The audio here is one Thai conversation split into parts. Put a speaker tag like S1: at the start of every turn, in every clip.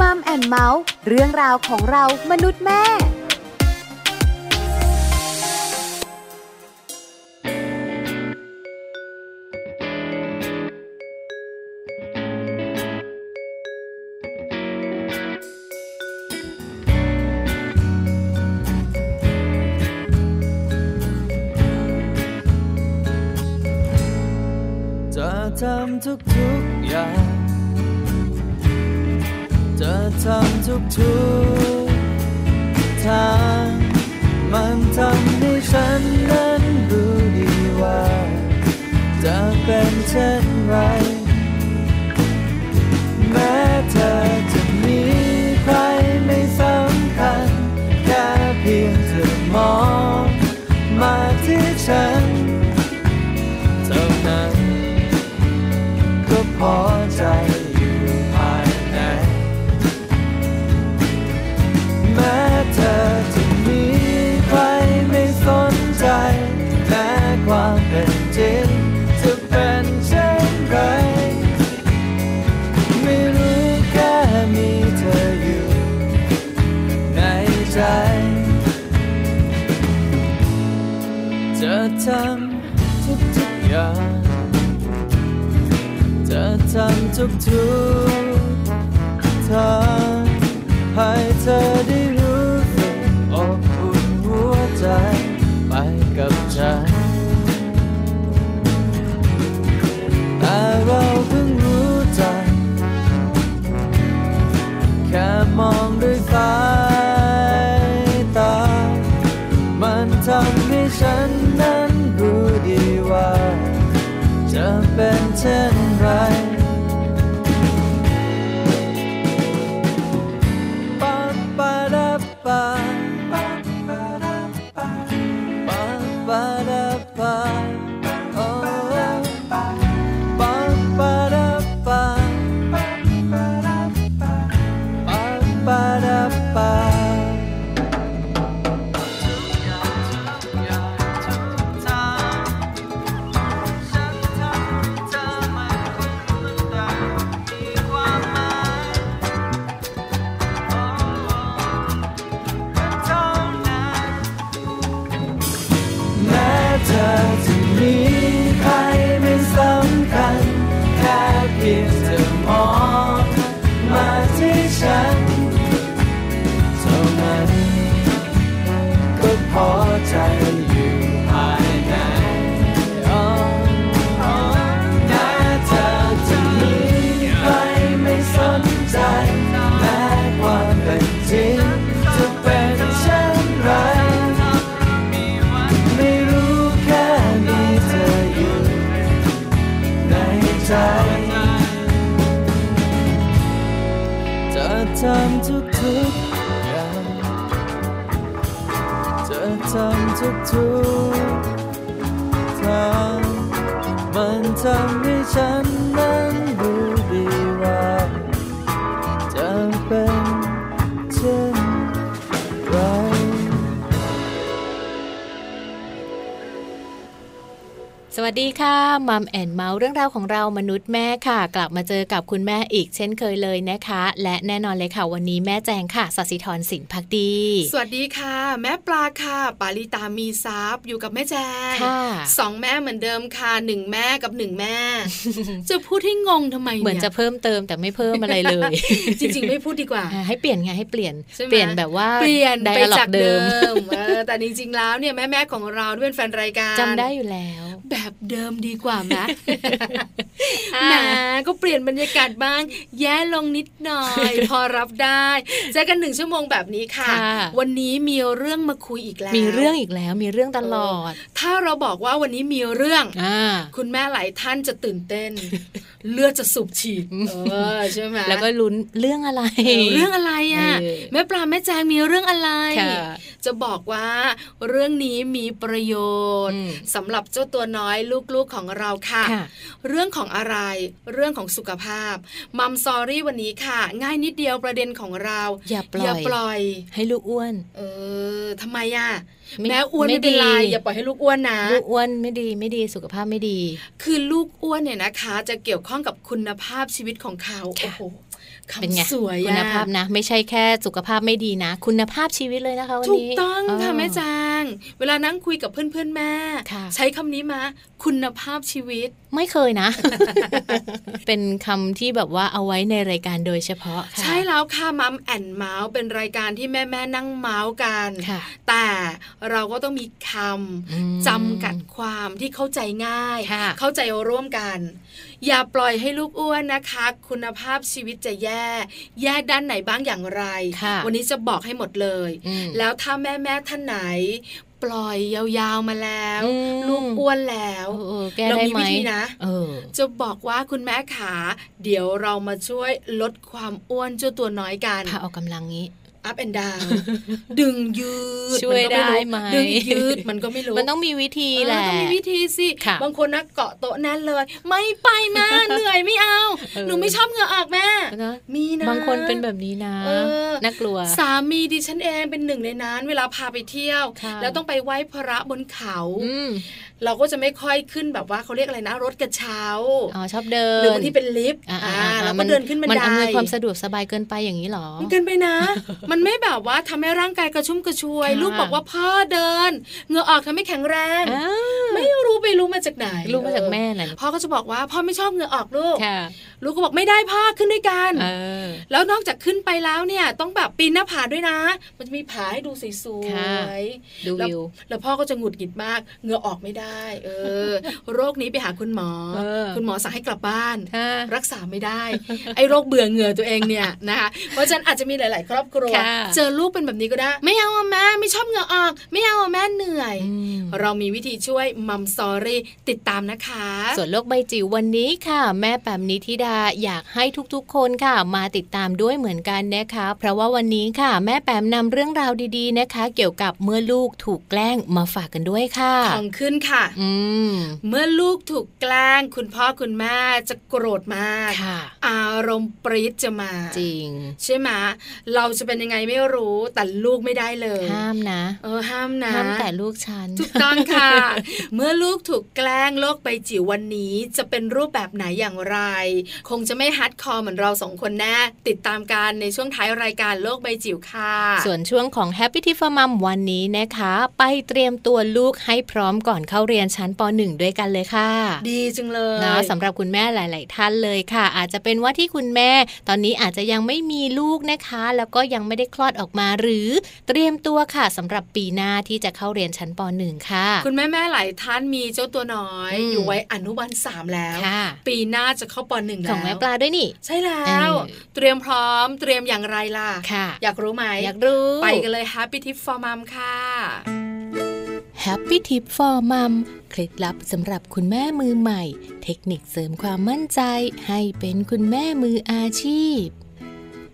S1: มัมแอนเมาส์เรื่องราวของเรามนุษย์แม่
S2: จะทำทุำ จะทำทุกๆอย่างจะทำทุกทุกๆทางให้เธอได้รู้สึกอบอุ่นหัวใจไปกับฉันแต่เราเพิ่งรู้จักแค่มองด้วยสา
S3: สวัสดีค่ะมัมแอนเมาส์เรื่องราวของเรามนุษย์แม่ค่ะ กลับมาเจอกับคุณแม่อีกเช่นเคยเลยนะคะ และแน่นอนเลยค่ะ วันนี้แม่แจงค่ะสศิธรสินพักดี
S4: สวัสดีค่ะ แม่ปลาค่ะ ปาลิตามีซับอยู่กับแม่แจง
S3: ค่ะ
S4: สองแม่เหมือนเดิมค่ะหนึ่งแม่กับหนึ่งแม่ จะพูดให้งงทำไมย
S3: เหมือนจะเพิ่มเติมแต่ไม่เพิ่มอะไรเลย
S4: จริง ๆ ไม่พูดดีกว่า
S3: อ่าให้เปลี่ยนไงให้เปลี่ยน
S4: ใช่ไหม
S3: เปลี่ยนแบบว่า
S4: เปลี่ยน
S3: ได
S4: ไป
S3: อะล็อ
S4: จาก
S3: ก
S4: เดิ
S3: เดิม
S4: มเออแต่จริงๆแล้วเนี่ยแม่แม่ๆของเราที่เป็นแฟนรายการ
S3: จำได้อยู่แล้ว
S4: แบบเดิมดีกว่าไหมแหมก็เปลี่ยนบรรยากาศบ้าง แย่ลงนิดหน่อย พอรับได้เจอกันหนึ่งชั่วโมงแบบนี้ค่ะ
S3: ค่ะ
S4: วันนี้มีเรื่องมาคุยอีกแล้ว
S3: มีเรื่องอีกแล้ว มีเรื่องตลอด
S4: ถ้าเราบอกว่าวันนี้มีเรื่อง
S3: อ่า
S4: คุณแม่หลายท่านจะตื่นเต้น เลือดจะสูบฉีดเออใช่ไหม
S3: แล้วก็ลุ้นเรื่องอะไร
S4: เออเรื่องอะไรอะ
S3: เออ
S4: แม่ปลาแม่แจงมีเรื่องอะไร
S3: ค่ะ
S4: จะบอกว่าเรื่องนี้มีประโยชน์
S3: อืม
S4: สำหรับเจ้าตัวน้อยลูกๆของเราค่ะ
S3: ค่ะ
S4: เรื่องของอะไรเรื่องของสุขภาพมัมซอรี่วันนี้ค่ะ ง่ายนิดเดียวประเด็นของเรา
S3: อย่าปล่อย
S4: อย่าปล่อย
S3: ให้ลูกอ้วน
S4: เออทำไมอะ
S3: ไม่
S4: แม้อ้วน
S3: ไม่
S4: ไม่เป็นไร
S3: ดี
S4: อย่าปล่อยให้ลูกอ้วนนะ
S3: ลูกอ้วนไม่ดีไม่ดีสุขภาพไม่ดี
S4: คือลูกอ้วนเนี่ยนะคะ จะเกี่ยวข้องกับคุณภาพชีวิตของเขา
S3: ค่ะ
S4: โอ้โห
S3: เป็นไง
S4: คำสวย
S3: คุณ
S4: อะ
S3: ภาพนะ ไม่ใช่แค่สุขภาพไม่ดีนะ คุณภาพชีวิตเลยนะคะวัน
S4: ถูก
S3: นี้
S4: ต้องค่ะ
S3: เแม่
S4: จาง เวลานั่งคุยกับเพื่อนๆแม่
S3: ค่ะ
S4: ใช้คำนี้มาคุณภาพชีวิต
S3: ไม่เคยนะ เป็นคำที่แบบว่าเอาไว้ในรายการโดยเฉพาะค่ะ
S4: ใช่แล้วค่ะมัมแอนเมาส์เป็นรายการที่แม่แม่ๆนั่งเมาส์กัน
S3: ค่ะ
S4: แต่เราก็ต้องมีค
S3: อืมำ
S4: จำกัดความที่เข้าใจง่าย
S3: ค่ะ
S4: เข้าใจร่วมกัน อย่าปล่อยให้ลูกอ้วนนะคะ คุณภาพชีวิตจะแย่ แย่ด้านไหนบ้างอย่างไร
S3: ค่ะ
S4: วันนี้จะบอกให้หมดเลย
S3: อืม
S4: แล้วถ้าแม่แม่ๆท่านไหน ปล่อยยาวๆมาแล้ว
S3: อืม
S4: ลูกอ้วนแล้ว
S3: เออแก้
S4: เรา
S3: ได้
S4: มี
S3: ไหม
S4: วิธีนะ
S3: เออ
S4: จะบอกว่าคุณแม่ขา เดี๋ยวเรามาช่วยลดความอ้วนเจ้าตัวน้อยกัน
S3: พาออกกำลังนี้
S4: up and down ดึงยืด
S3: ช่วย
S4: นก็รู้
S3: ได้ไหม
S4: ดึงยืดมันก็ไม่รู้
S3: มันต้องมีวิธี
S4: เออ
S3: แหละ
S4: ต้องมีวิธีสิ
S3: ค่ะ
S4: บางคนนะเกาะโต๊ะแน่นเลย ไม่ไปแม่เหนื่อยไม่เอา
S3: เออ
S4: หนูไม่ชอบเหงื่อออกแม่
S3: นะ
S4: มีนะ
S3: บางคนเป็นแบบนี้นะ
S4: เออ
S3: น่ากลัว
S4: สามีดิฉันเองเป็นหนึ่งในนั้น เวลาพาไปเที่ยว
S3: ค่ะ
S4: แล้วต้องไปไหว้พระบนเขา
S3: อืม
S4: เราก็จะไม่ค่อยขึ้นแบบว่าเขาเรียกอะไรนะรถกระเช้า
S3: อ๋อชอบเดิน
S4: หรือบางทีเป็นลิฟต์
S3: อ่า
S4: อ่า
S3: อ่า
S4: เราก็เดินขึ้นบัน
S3: มัน
S4: ได
S3: อำนวยความสะดวกสบายเกินไปอย่างนี้หรอ
S4: มันเกินไปนะ มันไม่แบบว่าทำให้ร่างกายกระชุ่มกระชวย
S3: ค่ะ
S4: ลูกบอกว่าพ่อเดินเหงื่อออกทำให้แข็งแรง
S3: อ้าว
S4: ไม่รู้ไปรู้มาจากไหน
S3: รู้มาจากแม่น่ะ
S4: พ่อก็จะบอกว่าพ่อไม่ชอบเหงื่อออกลูก
S3: ค่ะ
S4: ลูกก็บอกไม่ได้พ่อขึ้นด้วยกัน
S3: เออ
S4: แล้วนอกจากขึ้นไปแล้วเนี่ยต้องแบบปีนหน้าผาด้วยนะ มันจะมีผาให้ดูสว
S3: ค่ะ
S4: ย
S3: ดู
S4: ๆแล้ว
S3: วิว
S4: แล้วพ่อก็จะหงุดหงิดมากเหงื่อออกไม่ได้เออโรคนี้ไปหาคุณหมอ
S3: เออ
S4: คุณหมอสั่งให้กลับบ้าน
S3: ค่ะ
S4: รักษาไม่ได้ ไอ้โรคเบื่อเหงื่อตัวเองเนี่ยนะคะเพราะฉะนั้นอาจจะมีหลาย ๆ ครอบครัว
S3: ค่ะ
S4: เจอลูกเป็นแบบนี้ก็ได้ ไม่เอาอะแม่ไม่ชอบเหงื่อออก ไม่เอาอะแม่เหนื่อย
S3: อืม
S4: เรามีวิธีช่วยมัมซอรี่ติดตามนะคะ
S3: ส่วนโลกใบจิ๋ววันนี้ค่ะ แม่แปมนิธิดาอยากให้ทุกๆ คนค่ะ มาติดตามด้วยเหมือนกันนะคะ เพราะว่าวันนี้ค่ะ แม่แปมนำเรื่องราวดี ๆ นะคะ เกี่ยวกับเมื่อลูกถูกแกล้งมาฝากกันด้วยค่ะ
S4: ของขึ้นค่ะ
S3: อืม
S4: เมื่อลูกถูกแกล้ง คุณพ่อคุณแม่จะโกรธมาก
S3: ค่ะ
S4: อารมณ์ปรี๊ดจะมา
S3: จริง
S4: ใช่ไหมเราจะเป็นยังไงไม่รู้แต่ลูกไม่ได้เลย
S3: ห้ามนะ
S4: เออห้ามนะ
S3: ห้ามแต่ลูกฉัน
S4: ถูกต้องค่ะ เมื่อลูกถูกแกล้งโลกใบจิ๋ววันนี้จะเป็นรูปแบบไหนอย่างไร คงจะไม่ฮัดคอร์เหมือนเราสองคนแน่ติดตามการในช่วงท้ายรายการโลกใบจิ๋วค่ะ
S3: ส่วนช่วงของ Happy Tip for Mom วันนี้นะคะ ไปเตรียมตัวลูกให้พร้อมก่อนเข้าเรียนชั้นป .1 ด้วยกันเลยค่ะ
S4: ดีจังเลย
S3: เนาะสำหรับคุณแม่หลาย ๆ ท่านเลยค่ะ อาจจะเป็นว่าที่คุณแม่ ตอนนี้อาจจะยังไม่มีลูกนะคะ แล้วก็ยังไม่ได้คลอดออกมาหรือเตรียมตัวค่ะสำหรับปีหน้าที่จะเข้าเรียนชั้นป .1 ค่ะ
S4: คุณแม่แม่ๆหลายท่านมีเจ้าตัวน้อย
S3: อืม
S4: อยู่ไว้อนุบาลสามแล้ว
S3: ค่ะ
S4: ปีหน้าจะเข้าปหนึ่ง
S3: ข
S4: แล้
S3: องแม่
S4: ว
S3: ปลาด้วยนี่
S4: ใช่แล้
S3: เอ
S4: ว
S3: อ
S4: เตรียมพร้อมเตรียมอย่างไรล่ะ
S3: ค่ะ
S4: อยากรู้ไหม
S3: อยากรู้
S4: ไปกันเลย Happy Tip for Mom ค่ะ
S3: Happy Tip for Mom เคล็ดลับสำหรับคุณแม่มือใหม่ เทคนิคเสริมความมั่นใจให้เป็นคุณแม่มืออาชีพ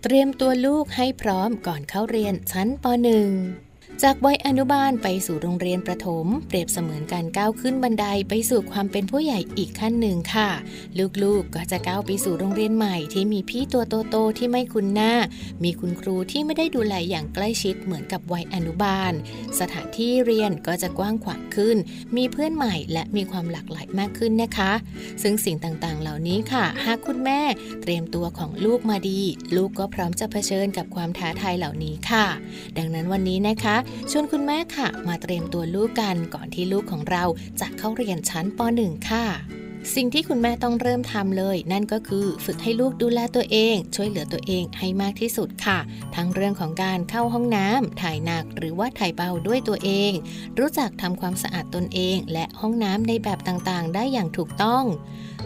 S3: เตรียมตัวลูกให้พร้อมก่อนเข้าเรียนชั้นป .1 จากวัยอนุบาลไปสู่โรงเรียนประถม เปรียบเสมือนการก้าวขึ้นบันไดไปสู่ความเป็นผู้ใหญ่อีกขั้นหนึ่งค่ะ ลูกๆก็จะก้าวไปสู่โรงเรียนใหม่ที่มีพี่ตัวโตๆที่ไม่คุ้นหน้า มีคุณครูที่ไม่ได้ดูแลอย่างใกล้ชิดเหมือนกับวัยอนุบาล สถานที่เรียนก็จะกว้างขวางขึ้น มีเพื่อนใหม่และมีความหลากหลายมากขึ้นนะคะ ซึ่งสิ่งต่างๆ เหล่านี้ค่ะ หากคุณแม่เตรียมตัวของลูกมาดี ลูกก็พร้อมจะเผชิญกับความท้าทายเหล่านี้ค่ะ ดังนั้นวันนี้นะคะชวนคุณแม่ค่ะ มาเตรียมตัวลูกกันก่อนที่ลูกของเราจะเข้าเรียนชั้นป .1 ค่ะ สิ่งที่คุณแม่ต้องเริ่มทำเลย นั่นก็คือฝึกให้ลูกดูแลตัวเอง ช่วยเหลือตัวเองให้มากที่สุดค่ะ ทั้งเรื่องของการเข้าห้องน้ำถ่ายหนักหรือว่าถ่ายเบาด้วยตัวเอง รู้จักทำความสะอาดตนเอง และห้องน้ำในแบบต่างๆ ได้อย่างถูกต้อง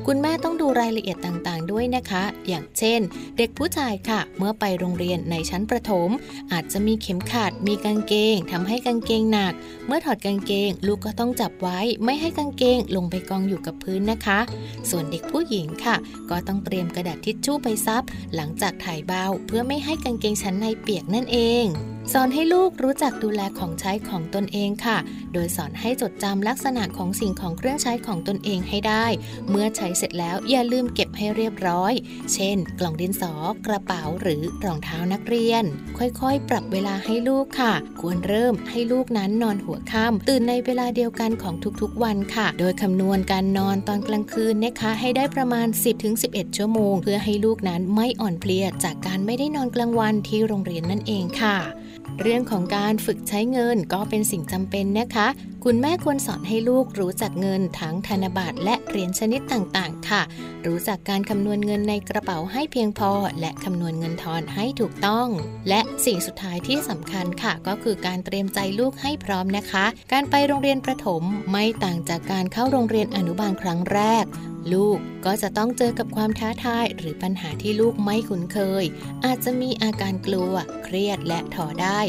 S3: คุณแม่ต้องดูรายละเอียดต่างๆ ด้วยนะคะ อย่างเช่น เด็กผู้ชายค่ะ เมื่อไปโรงเรียนในชั้นประถม อาจจะมีเข็มขัดมีกางเกงทำให้กางเกงหนัก เมื่อถอดกางเกง ลูกก็ต้องจับไว้ไม่ให้กางเกงลงไปกองอยู่กับพื้นนะคะส่วนเด็กผู้หญิงค่ะ ก็ต้องเตรียมกระดาษทิชชู่ไปซับ หลังจากถ่ายเบาเพื่อไม่ให้กางเกงชั้นในเปียกนั่นเอง สอนให้ลูกรู้จักดูแลของใช้ของตนเองค่ะ โดยสอนให้จดจำลักษณะของสิ่งของเครื่องใช้ของตนเองให้ได้ เมื่อใช้เสร็จแล้วอย่าลืมเก็บให้เรียบร้อย เช่น กล่องดินสอ กระเป๋าหรือรองเท้านักเรียน ค่อยๆ ปรับเวลาให้ลูกค่ะ ควรเริ่มให้ลูกนั้นนอนหัวค่ำตื่นในเวลาเดียวกันของทุกๆวันค่ะ โดยคำนวณการนอนตอนกลางคืนนะคะให้ได้ประมาณ 10-11 ชั่วโมง เพื่อให้ลูกนั้นไม่อ่อนเพลียจากการไม่ได้นอนกลางวันที่โรงเรียนนั่นเองค่ะ เรื่องของการฝึกใช้เงินก็เป็นสิ่งจำเป็นนะคะ คุณแม่ควรสอนให้ลูกรู้จักเงินทั้งธนบัตรและเหรียญชนิดต่างๆ ค่ะ รู้จักการคำนวณเงินในกระเป๋าให้เพียงพอ และคำนวณเงินทอนให้ถูกต้อง และสิ่งสุดท้ายที่สำคัญค่ะ ก็คือการเตรียมใจลูกให้พร้อมนะคะ การไปโรงเรียนประถมไม่ต่างจากการเข้าโรงเรียนอนุบาลครั้งแรกลูกก็จะต้องเจอกับความท้าทายหรือปัญหาที่ลูกไม่คุ้นเคย อาจจะมีอาการกลัว เครียดและถอได้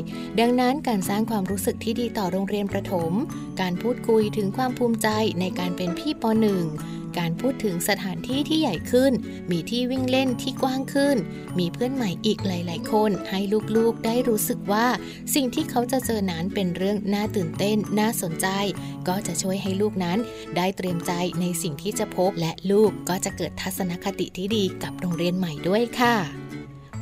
S3: ดังนั้นการสร้างความรู้สึกที่ดีต่อโรงเรียนประถมการพูดคุยถึงความภูมิใจในการเป็นพี่ป .1 การพูดถึงสถานที่ที่ใหญ่ขึ้น มีที่วิ่งเล่นที่กว้างขึ้น มีเพื่อนใหม่อีกหลาย ๆ คน ให้ลูกๆได้รู้สึกว่า สิ่งที่เขาจะเจอนั้นเป็นเรื่องน่าตื่นเต้น น่าสนใจ ก็จะช่วยให้ลูกนั้นได้เตรียมใจในสิ่งที่จะพบ และลูกก็จะเกิดทัศนคติที่ดีกับโรงเรียนใหม่ด้วยค่ะ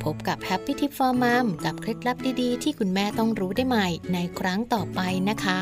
S3: พบกับ Happy Tip for Mom กับเคล็ดลับดี ๆ ที่คุณแม่ต้องรู้ได้ใหม่ในครั้งต่อไปนะคะ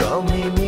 S5: ก็ไม่มี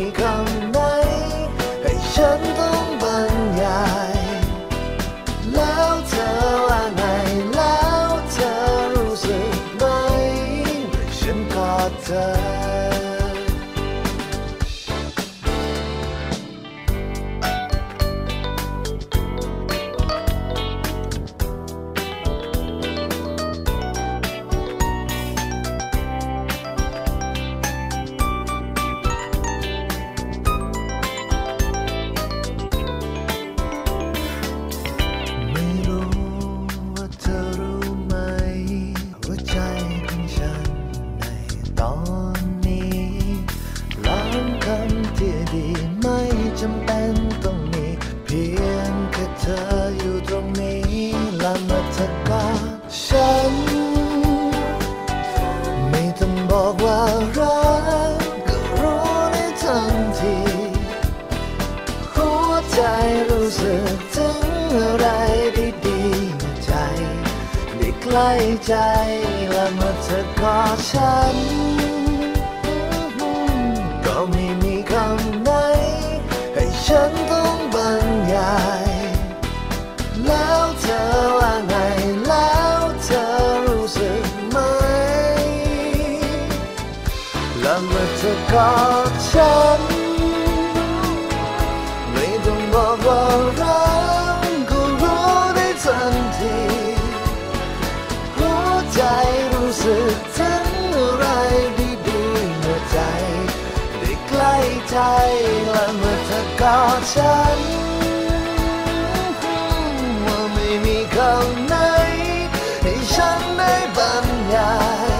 S5: และเมื่อเธอกอดฉันว่าไม่มีคำไหนให้ฉันได้บรรยาย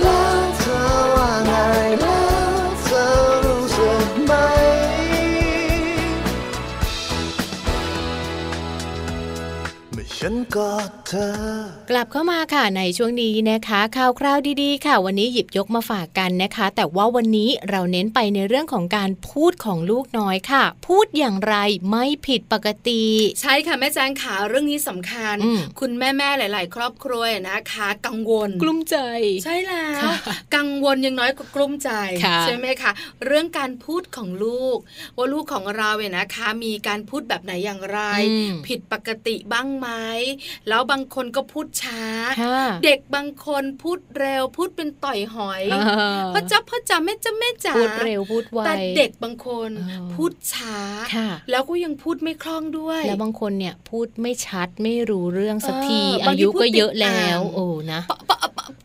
S5: แล้วเธอว่าไงแล้วเธอรู้สึกไหม เมื่อ
S2: ฉันกอดเธอ
S3: กลับเข้ามาค่ะในช่วงนี้นะคะข่าวคราวดีๆ ค่ะ วันนี้หยิบยกมาฝากกันนะคะ แต่ว่าวันนี้เราเน้นไปในเรื่องของการพูดของลูกน้อยค่ะ พูดอย่างไรไม่ผิดปกติ
S4: ใช่ค่ะแม่แจงขาเรื่องนี้สำคัญ
S3: อืม
S4: คุณแม่แม่ๆหลาย ๆ ครอบครัวนะคะ กังวล
S3: กลุ้มใจ
S4: ใช่แล้ว
S3: ค่ะ
S4: กังวลยังน้อยกว่ากลุ้มใจ
S3: ค่ะ
S4: ใช่ไหมคะเรื่องการพูดของลูก ว่าลูกของเราเนี่ยนะคะ มีการพูดแบบไหนอย่างไร
S3: อืม
S4: ผิดปกติบ้างไหมแล้วบางคนก็พูดช้า
S3: ค่ะ
S4: เด็กบางคนพูดเร็วพูดเป็นต่อยหอย
S3: เออ
S4: พ่อจ๊บพ่อจ๋าแม่จ๊ะแม่จ๋า
S3: พูดเร็วพูดไว
S4: แต่เด็กบางคน
S3: เออ
S4: พูดช้า
S3: ค่ะ
S4: แล้วก็ยังพูดไม่คล่องด้วย
S3: แล้วบางคนเนี่ยพูดไม่ชัดไม่รู้เรื่องสักที
S4: เออบาง
S3: อา
S4: ที
S3: ยุ
S4: พูด
S3: ก็เยอะ
S4: ติด
S3: แล้ว
S4: อ่าง
S3: โอ้นะ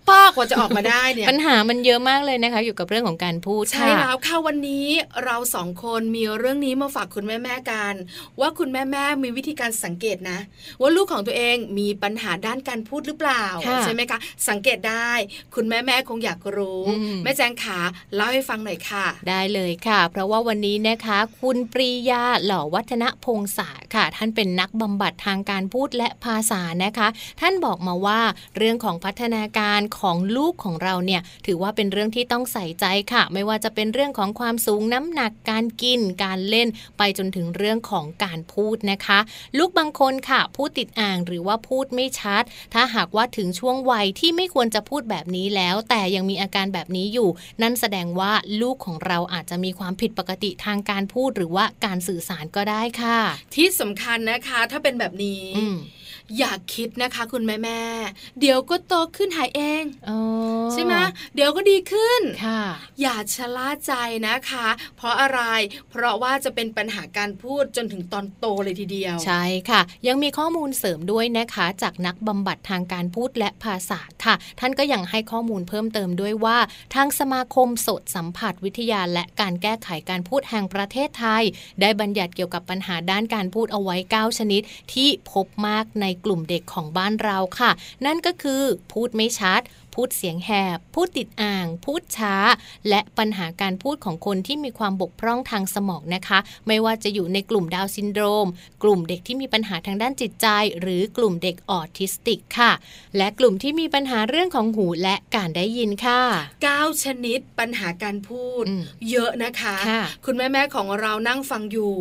S4: ปะปะปะป้ากว่าจะออกมาได้เนี่ย
S3: ปัญหามันเยอะมากเลยนะคะอยู่กับเรื่องของการพูด
S4: ใช่
S3: ค่ะ
S4: แล้วค่ะวันนี้เราสองคนมีเรื่องนี้มาฝากคุณแม่แม่ๆกัน ว่าคุณแม่แม่ๆมีวิธีการสังเกตนะ ว่าลูกของตัวเองมีปัญหาด้านการพูดหรือเปล่า
S3: ค่ะ
S4: ใช่ไหมคะสังเกตได้ คุณแม่แม่ๆคงอยากรู้
S3: อืม
S4: แม่แจงขาเล่าให้ฟังหน่อยค่ะ
S3: ได้เลยค่ะ เพราะว่าวันนี้นะคะ คุณปรียาหล่อวัฒนพงศาค่ะ ท่านเป็นนักบำบัดทางการพูดและภาษานะคะ ท่านบอกมาว่าเรื่องของพัฒนาการของลูกของเราเนี่ยถือว่าเป็นเรื่องที่ต้องใส่ใจค่ะ ไม่ว่าจะเป็นเรื่องของความสูงน้ำหนักการกินการเล่น ไปจนถึงเรื่องของการพูดนะคะ ลูกบางคนค่ะ พูดติดอ่างหรือว่าพูดไม่ชัด ถ้าหากว่าถึงช่วงวัยที่ไม่ควรจะพูดแบบนี้แล้ว แต่ยังมีอาการแบบนี้อยู่ นั่นแสดงว่าลูกของเราอาจจะมีความผิดปกติทางการพูดหรือว่าการสื่อสารก็ได้ค่ะ
S4: ที่สำคัญนะคะ ถ้าเป็นแบบนี้
S3: อืม
S4: อย่าคิดนะคะ คุณแม่แม่ๆเดี๋ยวก็โตขึ้นหายเอง
S3: อ๋อ
S4: ใช่ไหมเดี๋ยวก็ดีขึ้น
S3: ค่ะ
S4: อย่าชะล่าใจนะคะ เพราะอะไรเพราะว่าจะเป็นปัญหาการพูดจนถึงตอนโตเลยทีเดียว
S3: ใช่ค่ะ ยังมีข้อมูลเสริมด้วยนะคะ จากนักบำบัดทางการพูดและภาษาค่ะ ท่านก็ยังให้ข้อมูลเพิ่มเติมด้วยว่า ทางสมาคมสดสัมผัสวิทยาและการแก้ไขการพูดแห่งประเทศไทย ได้บัญญัติเกี่ยวกับปัญหาด้านการพูดเอาไว้ 9 ชนิดที่พบมากในกลุ่มเด็กของบ้านเราค่ะ นั่นก็คือพูดไม่ชัด พูดเสียงแหบ พูดติดอ่าง พูดช้า และปัญหาการพูดของคนที่มีความบกพร่องทางสมองนะคะ ไม่ว่าจะอยู่ในกลุ่มดาวน์ซินโดรม กลุ่มเด็กที่มีปัญหาทางด้านจิตใจ หรือกลุ่มเด็กออทิสติกค่ะ และกลุ่มที่มีปัญหาเรื่องของหูและการได้ยินค่ะ
S4: 9 ชนิดปัญหาการพูด
S3: อืม
S4: เยอะนะคะ
S3: ค่ะ
S4: คุณแม่แม่ๆของเรานั่งฟังอยู่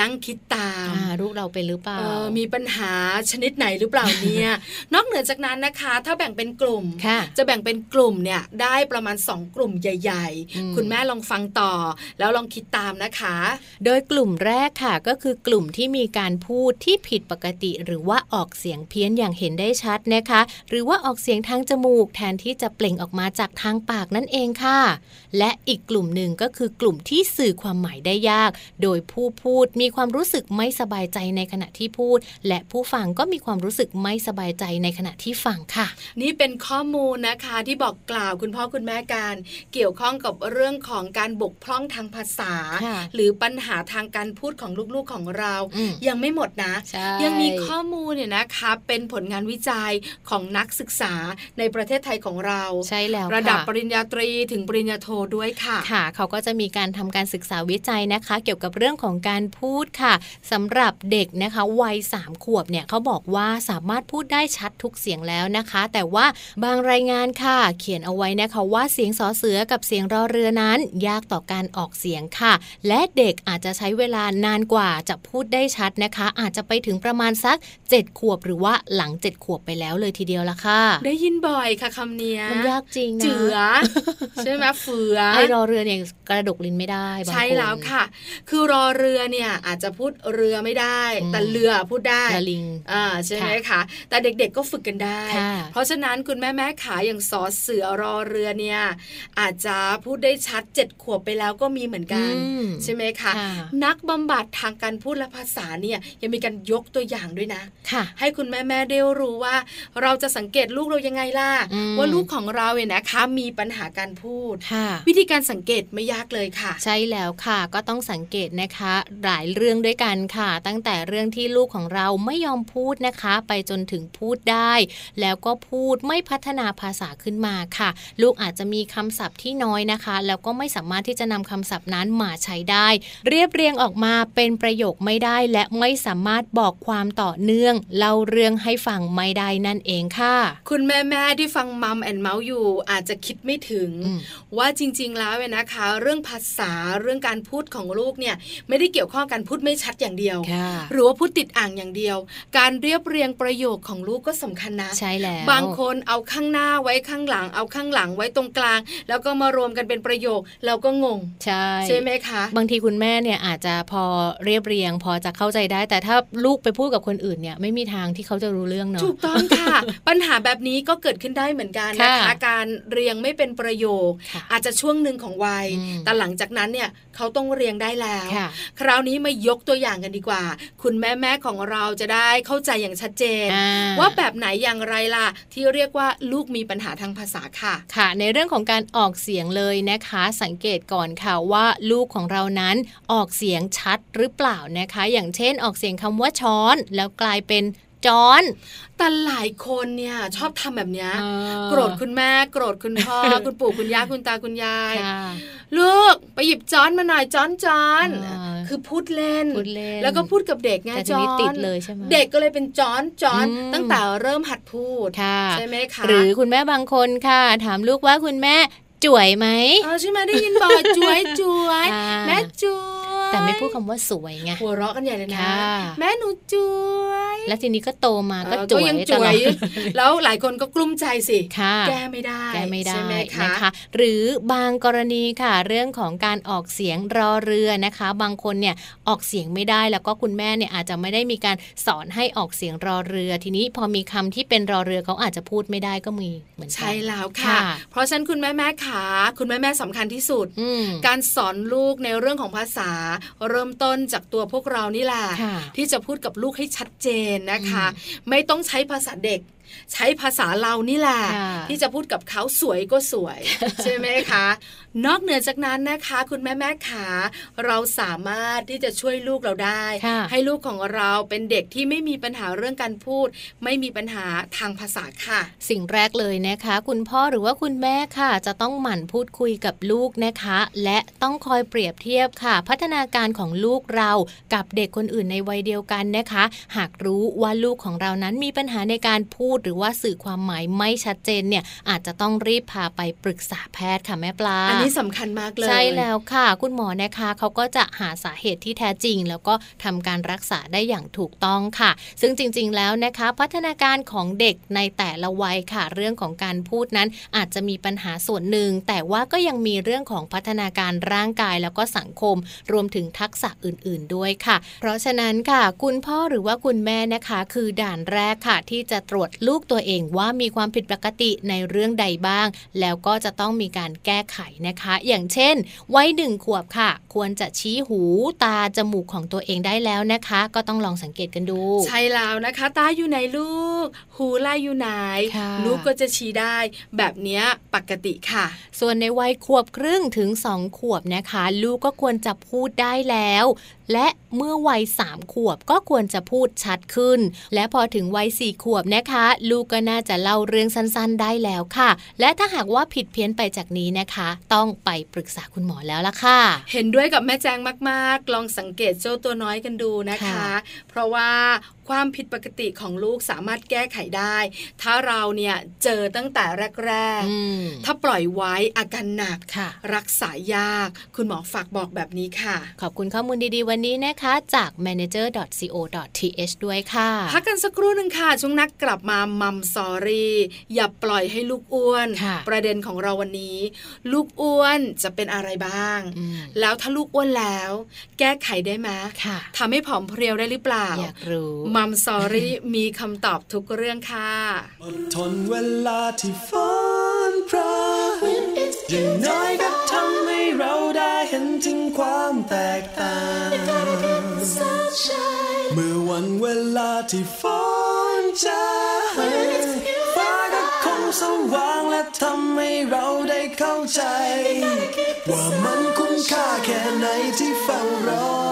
S4: นั่งคิดตาม
S3: อ่าลูกเราเป็นหรือเปล่า
S4: เออมีปัญหาชนิดไหนหรือเปล่าเนี่ยนอกเหนือจากนั้นนะคะ ถ้าแบ่งเป็นกลุ่ม
S3: ค่ะ
S4: จะแบ่งเป็นกลุ่มเนี่ยได้ประมาณ 2 กลุ่มใหญ่
S3: อืม
S4: ๆคุณแม่ลองฟังต่อ แล้วลองคิดตามนะคะ
S3: โดยกลุ่มแรกค่ะก็คือกลุ่มที่มีการพูดที่ผิดปกติ หรือว่าออกเสียงเพี้ยนอย่างเห็นได้ชัดนะคะ หรือว่าออกเสียงทางจมูก แทนที่จะเปล่งออกมาจากทางปากนั่นเองค่ะ และอีกกลุ่มหนึ่งก็คือกลุ่มที่สื่อความหมายได้ยาก โดยผู้พูดมีความรู้สึกไม่สบายใจในขณะที่พูด และผู้ฟังก็มีความรู้สึกไม่สบายใจในขณะที่ฟังค่ะ
S4: นี่เป็นข้อมูลนะคะที่บอกกล่าวคุณพ่อคุณแม่การ เกี่ยวข้องกับเรื่องของการบกพร่องทางภาษา
S3: ค่ะ
S4: หรือปัญหาทางการพูดของลูกๆของเรา
S3: อืม
S4: ยังไม่หมดนะ
S3: ใช่
S4: ยังมีข้อมูลเนี่ยนะคะเป็นผลงานวิจัยของนักศึกษาในประเทศไทยของเรา
S3: ใช่แล้ว
S4: ระดับ
S3: ค่
S4: ปริญญาตรีถึงปริญญาโทด้วยค่ะ
S3: ค่ะ เขาก็จะมีการทำการศึกษาวิจัยนะคะ เกี่ยวกับเรื่องของการพูดค่ะสำหรับเด็กนะคะวัย3ขวบเนี่ยเขาบอกว่าสามารถพูดได้ชัดทุกเสียงแล้วนะคะ แต่ว่าบางรายงานค่ะ เขียนเอาไว้นะคะว่าเสียงสอเสือกับเสียงรอเรือนั้น ยากต่อการออกเสียงค่ะ และเด็กอาจจะใช้เวลานานกว่าจะพูดได้ชัดนะคะ อาจจะไปถึงประมาณสัก 7 ขวบหรือว่าหลัง 7 ขวบไปแล้วเลยทีเดียวละค่ะ
S4: ได้ยินบ่อยค่ะคำเนี้ย
S3: มันยากจริงนะ
S4: เจือใช่ไหมเฟือ
S3: ไอรอเรือเนี่ยกระดกลิ้นไม่ได้บางคน
S4: ใช่แล้วค่ะ คือรอเรือเนี่ยอาจจะพูดเรือไม่ได้
S3: อืม
S4: แต่เรือพูดได้
S3: ละลิง
S4: อ่าใช่ไหมคะแต่เด็กๆก็ฝึกกันได้
S3: ค่ะ
S4: เพราะฉะนั้นคุณแม่แม่ขาอย่างสอเสือรอเรือเนี่ย อาจจะพูดได้ชัดเจ็ดขวบไปแล้วก็มีเหมือนกัน
S3: อืม
S4: ใช่ไหมคะ
S3: ค่ะ
S4: นักบำบัดทางการพูดและภาษาเนี่ยยังมีการยกตัวอย่างด้วยนะ
S3: ค่ะ
S4: ให้คุณแม่แม่ๆได้รู้ว่า เราจะสังเกตลูกเรายังไงล่ะ
S3: อืม
S4: ว่าลูกของเราเนี่ยนะคะมีปัญหาการพูด
S3: ค่ะ
S4: วิธีการสังเกตไม่ยากเลยค่ะ
S3: ใช่แล้วค่ะก็ต้องสังเกตนะคะ หลายเรื่องด้วยกันค่ะ ตั้งแต่เรื่องที่ลูกของเราไม่ยอมพูดนะคะ ไปจนถึงพูดได้ แล้วก็พูดไม่พัฒนาภาาษาขึ้นมาค่ะ ลูกอาจจะมีคำศัพท์ที่น้อยนะคะ แล้วก็ไม่สามารถที่จะนำคำศัพท์นั้นมาใช้ได้ เรียบเรียงออกมาเป็นประโยคไม่ได้และไม่สามารถบอกความต่อเนื่องเล่าเรื่องให้ฟังไม่ได้นั่นเองค่ะ
S4: คุณแม่แม่ๆที่ฟังมัมแอนเมาส์อยู่อาจจะคิดไม่ถึง
S3: อืม
S4: ว่าจริง ๆ แล้วเนี่ยนะคะ เรื่องภาษาเรื่องการพูดของลูกเนี่ยไม่ได้เกี่ยวข้องกันพูดไม่ชัดอย่างเดียว
S3: ค่ะ
S4: หรือว่าพูดติดอ่างอย่างเดียว การเรียบเรียงประโยคของลูกก็สำคัญนะ
S3: ใช่แล้ว
S4: บางคนเอาข้างหน้าไว้ข้างหลังเอาข้างหลังไว้ตรงกลาง แล้วก็มารวมกันเป็นประโยคเราก็งง
S3: ใช่
S4: ใช่ไหมคะ
S3: บางทีคุณแม่เนี่ยอาจจะพอเรียบเรียง พอจะเข้าใจได้ แต่ถ้าลูกไปพูดกับคนอื่นเนี่ยไม่มีทางที่เขาจะรู้เรื่องเนาะ
S4: ถูกต้องค่ะ ปัญหาแบบนี้ก็เกิดขึ้นได้เหมือนกันนะคะ
S3: ค่ะ
S4: การเรียงไม่เป็นประโยค
S3: ค่ะ
S4: อาจจะช่วงหนึ่งของวัย
S3: อืม
S4: แต่หลังจากนั้นเนี่ย เขาต้องเรียงได้แล้ว
S3: ค่ะ
S4: คราวนี้มายกตัวอย่างกันดีกว่า คุณแม่แม่ๆของเราจะได้เข้าใจอย่างชัดเจน
S3: อ่
S4: ว่าแบบไหนอย่างไรล่ะ ที่เรียกว่าลูกมีปัญหาทางภาษาค่ะ
S3: ค่ะ ในเรื่องของการออกเสียงเลยนะคะ สังเกตก่อนค่ะว่าลูกของเรานั้นออกเสียงชัดหรือเปล่านะคะ อย่างเช่นออกเสียงคำว่าช้อนแล้วกลายเป็น จอน
S4: แต่หลายคนเนี่ยชอบทำแบบเนี้ย
S3: เออ
S4: โกรธคุณแม่โกรธคุณพ่อคุณปู่คุณย่าคุณตาคุณยาย
S3: ค่ะ
S4: ลูกไปหยิบจ้อนมาหน่อยจ้อนจ้อน
S3: อ่า
S4: คือพูดเล่น
S3: พูดเล่น
S4: แล้วก็พูดกับเด็กไง
S3: แต่ที
S4: จ้อ
S3: นี้
S4: น
S3: ติดเลยใช่ไหม
S4: เด็กก็เลยเป็นจ้อนจ้อน
S3: อืม
S4: ตั้งแต่เริ่มหัดพูด
S3: ค่ะ
S4: ใช่ไหมคะ
S3: หรือคุณแม่บางคนค่ะ ถามลูกว่าคุณแม่ จ่วยไหม
S4: เออใช่ไหมได้ยินบ่อยจวยจวย
S3: อ่า
S4: แม่จวย
S3: แต่ไม่พูดคำว่าสวยไง
S4: หัวเราะกันใหญ่เลยนะ
S3: ค่ะ
S4: แม่หนูจวย
S3: แล้วทีนี้ก็โตมาก็
S4: เออ
S3: จ่วย
S4: ยัง
S3: ต
S4: จว
S3: ลอยด
S4: แล้วหลายคนก็กลุ้มใจสิ
S3: ค่ะ
S4: แก้ไม่ได้
S3: แก้ไม่ได้
S4: ใช่ไหมคะ
S3: นะคะหรือบางกรณีค่ะ เรื่องของการออกเสียงรอเรือนะคะ บางคนเนี่ยออกเสียงไม่ได้แล้วก็คุณแม่เนี่ยอาจจะไม่ได้มีการสอนให้ออกเสียงรอเรือ ทีนี้พอมีคำที่เป็นรอเรือเขาอาจจะพูดไม่ได้ก็มีเหมือนกัน
S4: ใช่แล้วค่ะ
S3: ค่ะ
S4: เพราะฉะนั้นคุณแม่แม่ขา คุณแม่แม่สำคัญที่สุด
S3: อืม
S4: การสอนลูกในเรื่องของภาษา เริ่มต้นจากตัวพวกเรานี่แหละ
S3: ค่ะ
S4: ที่จะพูดกับลูกให้ชัดเจนนะคะ ไม่ต้องใช้ภาษาเด็ก ใช้ภาษาเรานี่แหละ
S3: ค่ะ
S4: ที่จะพูดกับเขาสวยก็สวย ใช่ไหมคะ นอกเหนือจากนั้นนะคะ คุณแม่แม่ขาเราสามารถที่จะช่วยลูกเราได้
S3: ค่ะ
S4: ให้ลูกของเราเป็นเด็กที่ไม่มีปัญหาเรื่องการพูด ไม่มีปัญหาทางภาษาค่ะ
S3: สิ่งแรกเลยนะคะ คุณพ่อหรือว่าคุณแม่ค่ะ จะต้องหมั่นพูดคุยกับลูกนะคะ และต้องคอยเปรียบเทียบค่ะ พัฒนาการของลูกเรากับเด็กคนอื่นในวัยเดียวกันนะคะ หากรู้ว่าลูกของเรานั้นมีปัญหาในการพูดหรือว่าสื่อความหมายไม่ชัดเจนเนี่ยอาจจะต้องรีบพาไปปรึกษาแพทย์ค่ะแม่ปลา
S4: อันนี้สำคัญมากเลย
S3: ใช่แล้วค่ะ คุณหมอนะคะเขาก็จะหาสาเหตุที่แท้จริง แล้วก็ทำการรักษาได้อย่างถูกต้องค่ะ ซึ่งจริง ๆ แล้วนะคะ พัฒนาการของเด็กในแต่ละวัยค่ะ เรื่องของการพูดนั้นอาจจะมีปัญหาส่วนหนึ่ง แต่ว่าก็ยังมีเรื่องของพัฒนาการร่างกายแล้วก็สังคม รวมถึงทักษะอื่น ๆ ด้วยค่ะ เพราะฉะนั้นค่ะ คุณพ่อหรือว่าคุณแม่นะคะ คือด่านแรกค่ะ ที่จะตรวจลูกตัวเองว่ามีความผิดปกติในเรื่องใดบ้าง แล้วก็จะต้องมีการแก้ไขนะคะ อย่างเช่น วัยหนึ่งขวบค่ะ ควรจะชี้หูตาจมูกของตัวเองได้แล้วนะคะ ก็ต้องลองสังเกตกันดู
S4: ใช่แล้วนะคะ ตาอยู่ไหนลูก หูล่าอยู่ไหน
S3: ค่ะ
S4: ลูกก็จะชี้ได้ แบบเนี้ยปกติค่ะ
S3: ส่วนในวัยขวบครึ่งถึง2ขวบนะคะ ลูกก็ควรจะพูดได้แล้ว และเมื่อวัย3ขวบก็ควรจะพูดชัดขึ้น และพอถึงวัย4ขวบนะคะลูกก็น่าจะเล่าเรื่องสั้นๆได้แล้วค่ะ และถ้าหากว่าผิดเพี้ยนไปจากนี้นะคะ ต้องไปปรึกษาคุณหมอแล้วล่ะค่ะ
S4: เห็นด้วยกับแม่แจงมากๆ ลองสังเกตเจ้าตัวน้อยกันดูนะคะ
S3: ค่ะ
S4: เพราะว่าความผิดปกติของลูกสามารถแก้ไขได้ ถ้าเราเนี่ยเจอตั้งแต่แรก
S3: อืม
S4: ๆถ้าปล่อยไว้อาการหนัก
S3: ค่ะ
S4: รักษายาก คุณหมอฝากบอกแบบนี้ค่ะ
S3: ขอบคุณข้อมูลดีๆ วันนี้นะคะ จาก manager.co.th ด้วยค่ะ
S4: พักกันสักครู่หนึ่งค่ะ ช่วงนักกลับมามัมสอรี่อย่าปล่อยให้ลูกอ้วน
S3: ค่ะ
S4: ประเด็นของเราวันนี้ ลูกอ้วนจะเป็นอะไรบ้าง
S3: อืม
S4: แล้วถ้าลูกอ้วนแล้ว แก้ไขได้ไหม
S3: ค่ะ
S4: ทำให้ผอมเพรียวได้หรือเปล่า
S3: อยากรู้
S4: มัมสอรี่มีคำตอบทุกเรื่องค่ะ
S2: อดทนเวลาที่ฝนพรางอย่างน้อยก็ทำให้เราได้เห็นถึงความแตกต่างเมื่อวันเวลาที่ฝนจางฟ้าก็คง สว่างและทำให้เราได้เข้าใจ ว่ามันคุ้มค่าแค่ไหนที่เฝ้ารอ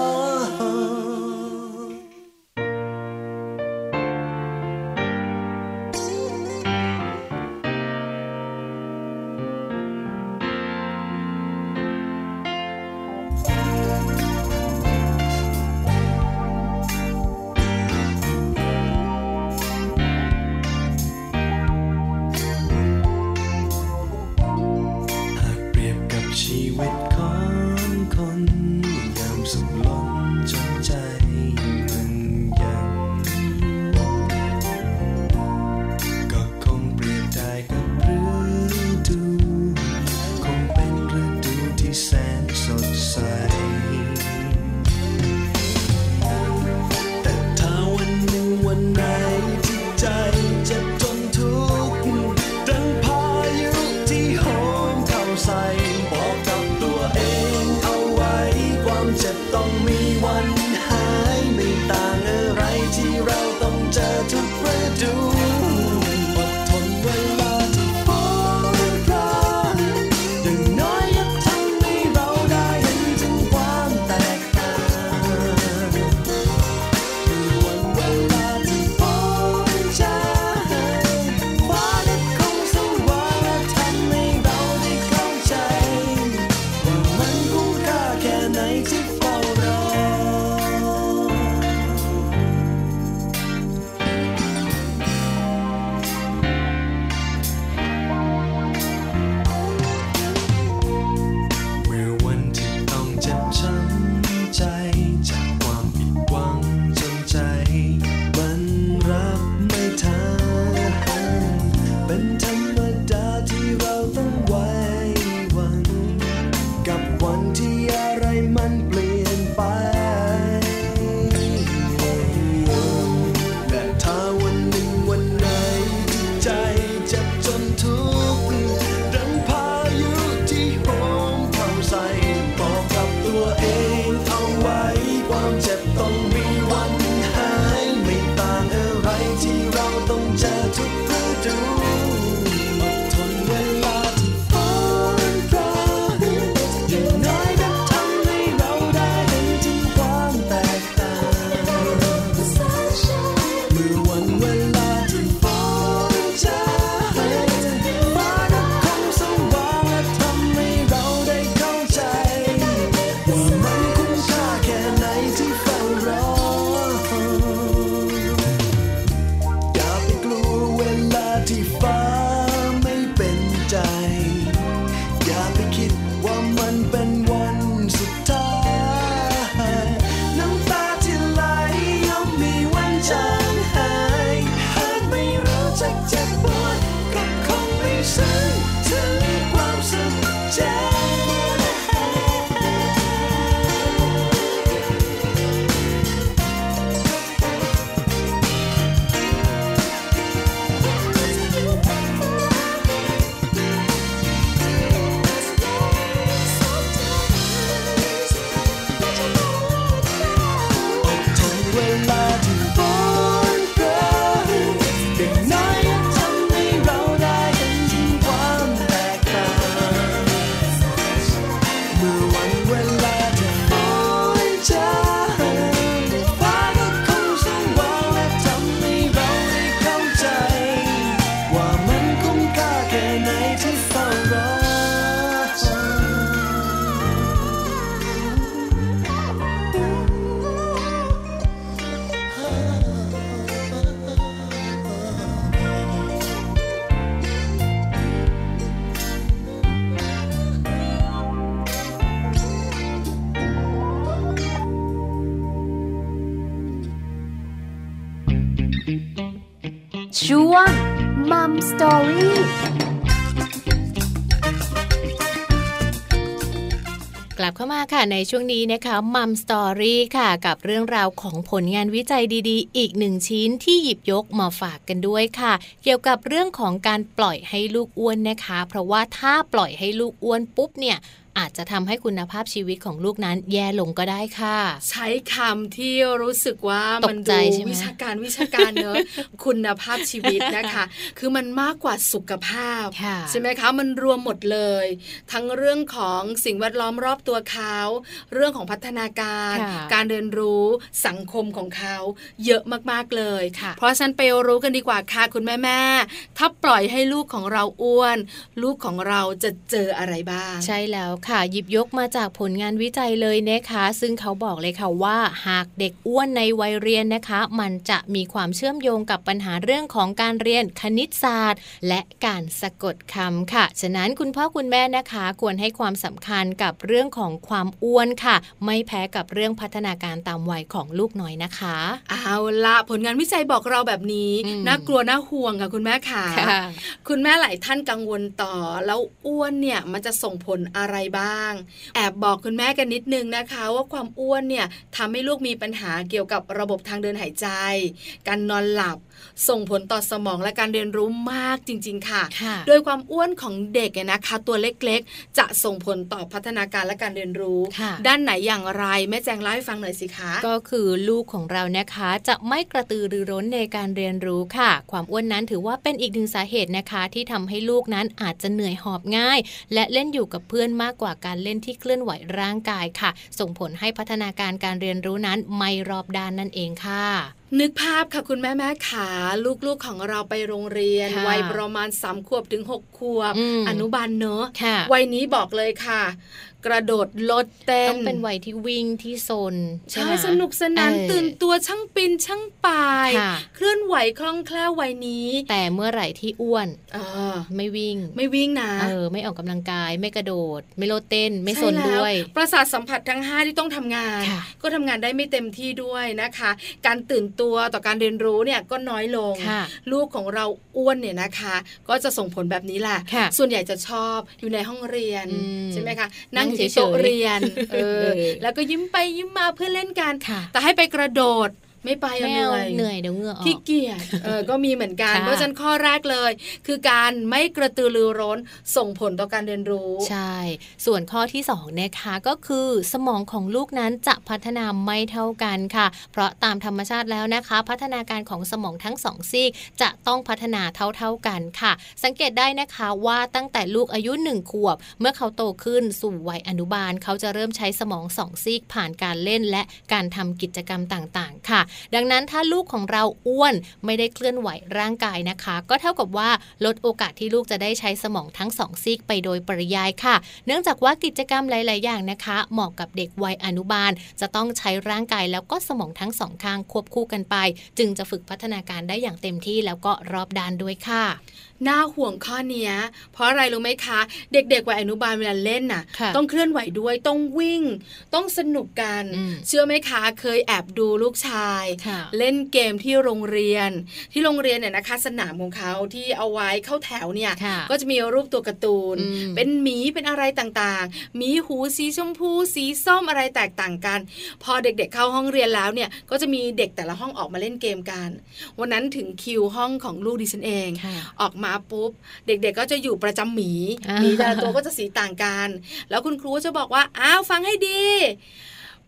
S2: ในช่วงนี้นะคะมัมสตอรี่ค่ะ
S3: กับเรื่องราวของผลงานวิจัยดีๆ อีกหนึ่งชิ้นที่หยิบยกมาฝากกันด้วยค่ะ เกี่ยวกับเรื่องของการปล่อยให้ลูกอ้วนนะคะ เพราะว่าถ้าปล่อยให้ลูกอ้วนปุ๊บเนี่ย อาจจะทำให้คุณภาพชีวิตของลูกนั้นแย่ลงก็ได้ค่ะ
S4: ใช้คำที่รู้สึกว่ามันดูวิชาการวิชาการเนอะคุณภาพชีวิตนะคะ คือมันมากกว่าสุขภาพใช่ไหมคะมันรวมหมดเลย ทั้งเรื่องของสิ่งแวดล้อมรอบตัวเขาเรื่องของพัฒนาการ การเรียนรู้สังคมของเขาเยอะมากๆเลย
S3: ค่ะ
S4: เพราะฉันไปรู้กันดีกว่าค่ะคุณแม่แม่ถ้าปล่อยให้ลูกของเราอ้วน ลูกของเราจะเจออะไรบ้าง
S3: ใช่แล้วค่ะ หยิบยกมาจากผลงานวิจัยเลยนะคะ ซึ่งเขาบอกเลยค่ะว่า หากเด็กอ้วนในวัยเรียนนะคะ มันจะมีความเชื่อมโยงกับปัญหาเรื่องของการเรียนคณิตศาสตร์ และการสะกดคำค่ะ ฉะนั้นคุณพ่อคุณแม่นะคะ ควรให้ความสำคัญกับเรื่องของความอ้วนค่ะ ไม่แพ้กับเรื่องพัฒนาการตามวัยของลูกน้อยนะคะ
S4: เอาละผลงานวิจัยบอกเราแบบนี้
S3: อืม
S4: น่ากลัวน่าห่วงค่ะคุณแม่ค่ะ คุณแม่หลายท่านกังวลต่อ แล้วอ้วนเนี่ยมันจะส่งผลอะไรบ้าง แอบบอกคุณแม่กันนิดนึงนะคะ ว่าความอ้วนเนี่ยทำให้ลูกมีปัญหาเกี่ยวกับระบบทางเดินหายใจ การนอนหลับส่งผลต่อสมองและการเรียนรู้มากจริงๆค่ะ
S3: ค่ะ
S4: โดยความอ้วนของเด็กเนี่ยนะคะ ตัวเล็กๆ จะส่งผลต่อพัฒนาการและการเรียนรู้
S3: ค่ะ
S4: ด้านไหนอย่างไรแม่แจงเล่าให้ฟังหน่อยสิคะ
S3: ก็คือลูกของเรานะคะ จะไม่กระตือรือร้นในการเรียนรู้ค่ะ ความอ้วนนั้นถือว่าเป็นอีกหนึ่งสาเหตุนะคะ ที่ทำให้ลูกนั้นอาจจะเหนื่อยหอบง่าย และเล่นอยู่กับเพื่อนมากกว่าการเล่นที่เคลื่อนไหวร่างกายค่ะ ส่งผลให้พัฒนาการการเรียนรู้นั้นไม่รอบด้านนั่นเองค่ะ
S4: นึกภาพค่ะคุณแม่แม่ขาลูกๆของเราไปโรงเรียน
S3: ค่ะ
S4: วัยประมาณสามขวบถึงหกขวบ
S3: อืม
S4: อนุบาลเนอะ
S3: ค่ะ
S4: วัยนี้บอกเลยค่ะ กระโดดลดเต้น
S3: ต้องเป็นวัยที่วิ่งที่โซนใช่
S4: ใช่
S3: ไหม
S4: สนุกสนาน
S3: เออ
S4: ตื่นตัวช่างปินช่างป่าย
S3: ค่ะ
S4: เคลื่อนไหวคล่องแคล่ววัยนี้
S3: แต่เมื่อไหร่ที่อ้วน
S4: เออ
S3: ไม่วิ่ง
S4: ไม่วิ่งนะ
S3: เออไม่ออกกำลังกายไม่กระโดด ไม่โลดเต้น ไม่
S4: ใช่
S3: สน
S4: แล้ว
S3: ด้วย
S4: ประสาทสัมผัสทั้ง 5 ที่ต้องทำงาน
S3: ค่ะ
S4: ก็ทำงานได้ไม่เต็มที่ด้วยนะคะ การตื่นตัวต่อการเรียนรู้เนี่ยก็น้อยลง
S3: ค่ะ
S4: ลูกของเราอ้วนเนี่ยนะคะ ก็จะส่งผลแบบนี้แหละ
S3: ค่ะ
S4: ส่วนใหญ่จะชอบอยู่ในห้องเรียน
S3: อืม
S4: ใช่ไหมคะ
S3: นั่
S4: นั่
S3: ง
S4: งที่
S3: เฉยๆ
S4: โต๊ะเรียนเอ
S3: เอ
S4: อ
S3: อ
S4: แล้วก็ยิ้มไปยิ้มมาเพื่อเล่นกัน
S3: ค่ะ
S4: แต่ให้ไปกระโดด ไม่ไปอะ
S3: ไม่
S4: เห
S3: เอา
S4: นื่อย
S3: เหนื่อยเดี๋ยวเหงื่อออก
S4: ขี้เกียจเออก็มีเหมือนกัน
S3: ค่ะ
S4: เพราะฉะนั้นข้อแรกเลย คือการไม่กระตือรือร้นส่งผลต่อการเรียนรู้
S3: ใช่ส่วนข้อที่2นะคะก็คือสมองของลูกนั้นจะพัฒนาไม่เท่ากันค่ะ เพราะตามธรรมชาติแล้วนะคะ พัฒนาการของสมองทั้งสองซีกจะต้องพัฒนาเท่าๆกันค่ะ สังเกตได้นะคะว่าตั้งแต่ลูกอายุ1ขวบ เมื่อเขาโตขึ้นสู่วัยอนุบาล เขาจะเริ่มใช้สมองสองซีกผ่านการเล่นและการทำกิจกรรมต่างๆ ค่ะดังนั้นถ้าลูกของเราอ้วนไม่ได้เคลื่อนไหวร่างกายนะคะ ก็เท่ากับว่าลดโอกาสที่ลูกจะได้ใช้สมองทั้งสองซีกไปโดยปริยายค่ะ เนื่องจากว่ากิจกรรมหลาย ๆ อย่างนะคะ เหมาะกับเด็กวัยอนุบาล จะต้องใช้ร่างกายแล้วก็สมองทั้งสองข้างควบคู่กันไป จึงจะฝึกพัฒนาการได้อย่างเต็มที่แล้วก็รอบด้านด้วยค่ะ
S4: น่าห่วงข้อเนี้ย เพราะอะไรรู้ไหมคะ เด็กๆวัยอนุบาลเวลาเล่นน่ะ
S3: ค่ะ
S4: ต้องเคลื่อนไหวด้วยต้องวิ่ง ต้องสนุกกัน
S3: อืม
S4: เชื่อไหมคะเคยแอบดูลูกชาย
S3: ค่ะ
S4: เล่นเกมที่โรงเรียน ที่โรงเรียนเนี่ยนะคะ สนามของเขาที่เอาไว้เข้าแถวเนี่ย
S3: ค่ะ
S4: ก็จะมีรูปตัวการ์ตูน
S3: อืม
S4: เป็นหมีเป็นอะไรต่างๆหมีหูสีชมพู สีส้มอะไรแตกต่างกัน พอเด็กๆเข้าห้องเรียนแล้วเนี่ยก็จะมีเด็กแต่ละห้องออกมาเล่นเกมกัน วันนั้นถึงคิวห้องของลูกดิฉันเอง
S3: ค่ะ
S4: ออกมาปุ๊บ เด็กๆก็จะอยู่ประจำหมี
S3: อ่า
S4: หมีแต่ละตัวก็จะสีต่างกัน แล้วคุณครูก็จะบอกว่าอ้าวฟังให้ดี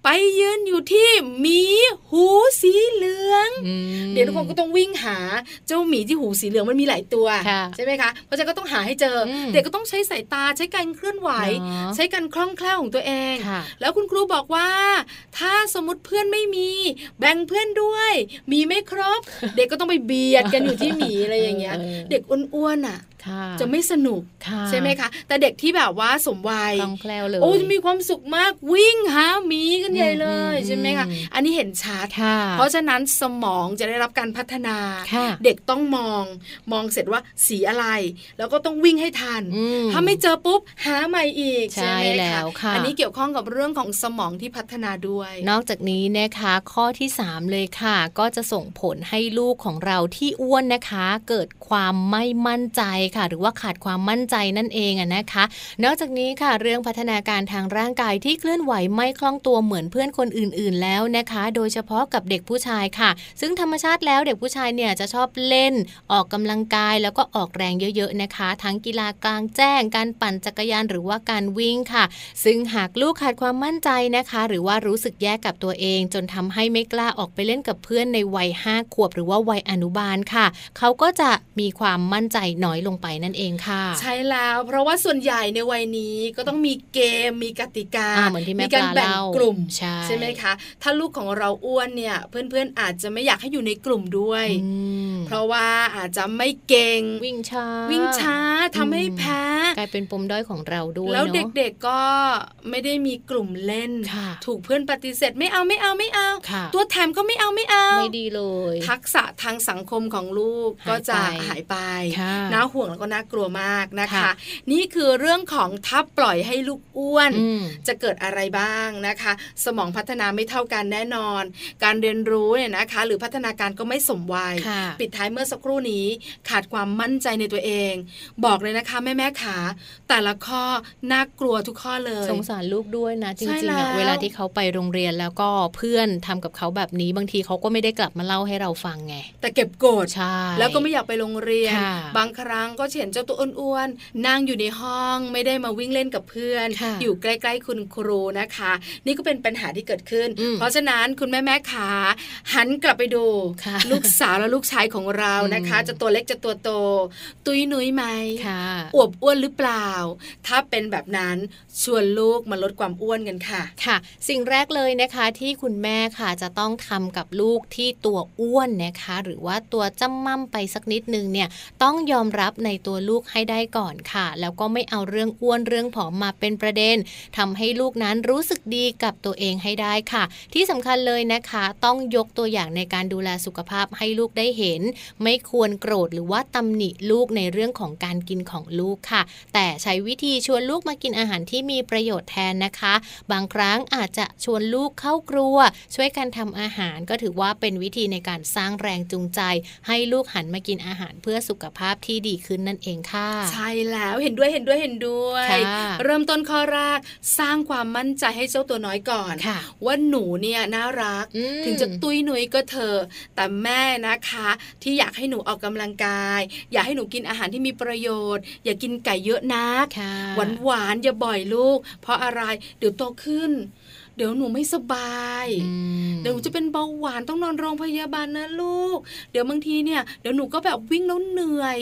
S4: ไปยืนอยู่ที่หมีหูสีเหลือง
S3: อืม
S4: เดี๋ยวทุกคนก็ต้องวิ่งหาเจ้าหมีที่หูสีเหลืองมันมีหลายตัว
S3: ค่ะ
S4: ใช่ไหมคะเพราะฉะนั้นก็ต้องหาให้เจออ
S3: ม
S4: เด็กก็ต้องใช้สายตาใช้การเคลื่อนไหว
S3: เนอะ
S4: ใช้การคล่องแคล่วของตัวเอง
S3: ค่ะ
S4: แล้วคุณครูบอกว่า ถ้าสมมติเพื่อนไม่มี แบ่งเพื่อนด้วยมีไม่ครบ เด็กก็ต้องไปเบียดกันอยู่ที่หมีอะไรอย่างเงี้ย
S3: เออ
S4: เด็กอ้วนๆอะ
S3: ค่ะ
S4: จะไม่สนุก
S3: ค่ะ
S4: ใช่ไหมคะ แต่เด็กที่แบบว่าสมวัย
S3: คล่องแคล่วเลย
S4: โอ้จะมีความสุขมากวิ่งหาหมีกันใหญ่เลย
S3: อืม
S4: ใช่ไหมคะ
S3: อืม
S4: อันนี้เห็นชัด
S3: ค่ะ
S4: เพราะฉะนั้นสมองจะได้รับการพัฒนา
S3: ค่ะ
S4: เด็กต้องมองมองเสร็จว่าสีอะไร แล้วก็ต้องวิ่งให้ทัน
S3: อืม
S4: ถ้าไม่เจอปุ๊บหาใหม่อีก
S3: ใช่
S4: ไหม
S3: แล้วค่ะ
S4: อันนี้เกี่ยวข้องกับเรื่องของสมองที่พัฒนาด้วย
S3: นอกจากนี้นะคะข้อที่ 3 เลยค่ะ ก็จะส่งผลให้ลูกของเราที่อ้วนนะคะ เกิดความไม่มั่นใจค่ะ หรือว่าขาดความมั่นใจนั่นเองอะนะคะ นอกจากนี้ค่ะเรื่องพัฒนาการทางร่างกายที่เคลื่อนไหวไม่คล่องตัวเหมือนเพื่อนคนอื่น ๆ แล้วนะคะ โดยเฉพาะกับเด็กผู้ชายค่ะ ซึ่งธรรมชาติแล้วเด็กผู้ชายเนี่ยจะชอบเล่น ออกกำลังกายแล้วก็ออกแรงเยอะ ๆ นะคะ ทั้งกีฬากลางแจ้ง การปั่นจักรยานหรือว่าการวิ่งค่ะ ซึ่งหากลูกขาดความมั่นใจนะคะ หรือว่ารู้สึกแย่กับตัวเอง จนทำให้ไม่กล้าออกไปเล่นกับเพื่อนในวัย5ขวบ หรือว่าวัยอนุบาลค่ะ เขาก็จะมีความมั่นใจน้อยลงไปนั่นเองค่ะ
S4: ใช่แล้วเพราะว่าส่วนใหญ่ในวัยนี้ก็ต้องมีเกมมีกติกา
S3: อ่าเหมือนที่แม่
S4: การ
S3: ปลา
S4: แบ่ง
S3: เล่าก
S4: ลุ่ม
S3: ใช่
S4: ไหมคะ ถ้าลูกของเราอ้วนเนี่ย เพื่อนๆอาจจะไม่อยากให้อยู่ในกลุ่มด้วย เพราะว่าอาจจะไม่เก่ง
S3: วิ่งช้า
S4: วิ่งช้าทำให้แพ้
S3: กลายเป็นปมด้อยของเราด้วย
S4: แล้ว
S3: เนาะ
S4: เด็กๆก็ไม่ได้มีกลุ่มเล่น
S3: ค่ะ
S4: ถูกเพื่อนปฏิเสธไม่เอาไม่เอาไม่เอา
S3: ค่ะ
S4: ตัวแถมก็ไม่เอาไม่เอา
S3: ไม่ดีเลย
S4: ทักษะทางสังคมของลูกก็จะหายไป
S3: ค่ะ
S4: น่าห่วงแล้วก็น่ากลัวมากนะคะ
S3: ค่ะ
S4: นี่คือเรื่องของถ้าปล่อยให้ลูกอ้วน
S3: อืม
S4: จะเกิดอะไรบ้างนะคะ สมองพัฒนาไม่เท่ากันแน่นอน การเรียนรู้เนี่ยนะคะ หรือพัฒนาการก็ไม่สมวัย
S3: ค่ะ
S4: ปิดท้ายเมื่อสักครู่นี้ ขาดความมั่นใจในตัวเอง บอกเลยนะคะ แม่แม่ขา แต่ละข้อน่ากลัวทุกข้อเลย
S3: สงสารลูกด้วยนะจ
S4: ใช่
S3: ริงๆ
S4: แล้
S3: อะ
S4: ว
S3: เวลาที่เขาไปโรงเรียนแล้วก็เพื่อนทำกับเขาแบบนี้บางทีเขาก็ไม่ได้กลับมาเล่าให้เราฟังไง
S4: แต่เก็บโกรธ
S3: ใช่
S4: แล้วก็ไม่อยากไปโรงเรียน
S3: ค่ะ
S4: บางครั้งก็เห็นเจ้าตัวอ้วนๆนั่งอยู่ในห้องไม่ได้มาวิ่งเล่นกับเพื่อน
S3: ค่ะ
S4: อยู่ใกล้ๆคุณครูนะคะ นี่ก็เป็นปัญหาที่เกิดขึ้น
S3: อืม
S4: เพราะฉะนั้นคุณแม่แม่ขาหันกลับไปดู
S3: ค่ะ
S4: ลูกสาวและลูกชายของเรานะคะ
S3: อืม
S4: จะตัวเล็กจะตัวโต ตุยนุ้ยไหม
S3: ค่ะ
S4: อวบอ้วนหรือเปล่า ถ้าเป็นแบบนั้นชวนลูกมาลดความอ้วนกันค่ะ
S3: ค่ะ สิ่งแรกเลยนะคะที่คุณแม่ค่ะจะต้องทำกับลูกที่ตัวอ้วนนะคะ หรือว่าตัวจ้ำม่ำไปสักนิดนึงเนี่ยต้องยอมรับในตัวลูกให้ได้ก่อนค่ะ แล้วก็ไม่เอาเรื่องอ้วนเรื่องผอมมาเป็นประเด็นทำให้ลูกนั้นรู้สึกดีกับตัวเองให้ได้ค่ะ ที่สำคัญเลยนะคะ ต้องยกตัวอย่างในการดูแลสุขภาพให้ลูกได้เห็น ไม่ควรโกรธหรือว่าตำหนิลูกในเรื่องของการกินของลูกค่ะ แต่ใช้วิธีชวนลูกมากินอาหารที่มีประโยชน์แทนนะคะ บางครั้งอาจจะชวนลูกเข้าครัว ช่วยกันทำอาหารก็ถือว่าเป็นวิธีในการสร้างแรงจูงใจ ให้ลูกหันมากินอาหารเพื่อสุขภาพที่ดีขึ้นนั่นเองค่ะ
S4: ใช่แล้วเห็นด้วยเห็นด้วยเห็นด้วย
S3: ค่ะ
S4: เริ่มต้นข้อแรกสร้างความมั่นใจให้เจ้าตัวน้อยก่อน
S3: ค่ะ
S4: ว่าหนูเนี่ยน่ารัก
S3: อืม
S4: ถึงจะตุยหนุยก็เถอะแต่แม่นะคะ ที่อยากให้หนูออกกำลังกาย อยากให้หนูกินอาหารที่มีประโยชน์ อย่ากินไก่เยอะนัก
S3: ค่ะ
S4: หวานหวานๆอย่าบ่อยลูก เพราะอะไรเดี๋ยวโตขึ้น เดี๋ยวหนูไม่สบาย
S3: อืม
S4: เดี๋ยวหนูจะเป็นเบาหวานต้องนอนโรงพยาบาลนะลูก เดี๋ยวบางทีเนี่ยเดี๋ยวหนูก็แบบวิ่งแล้วเหนื่อย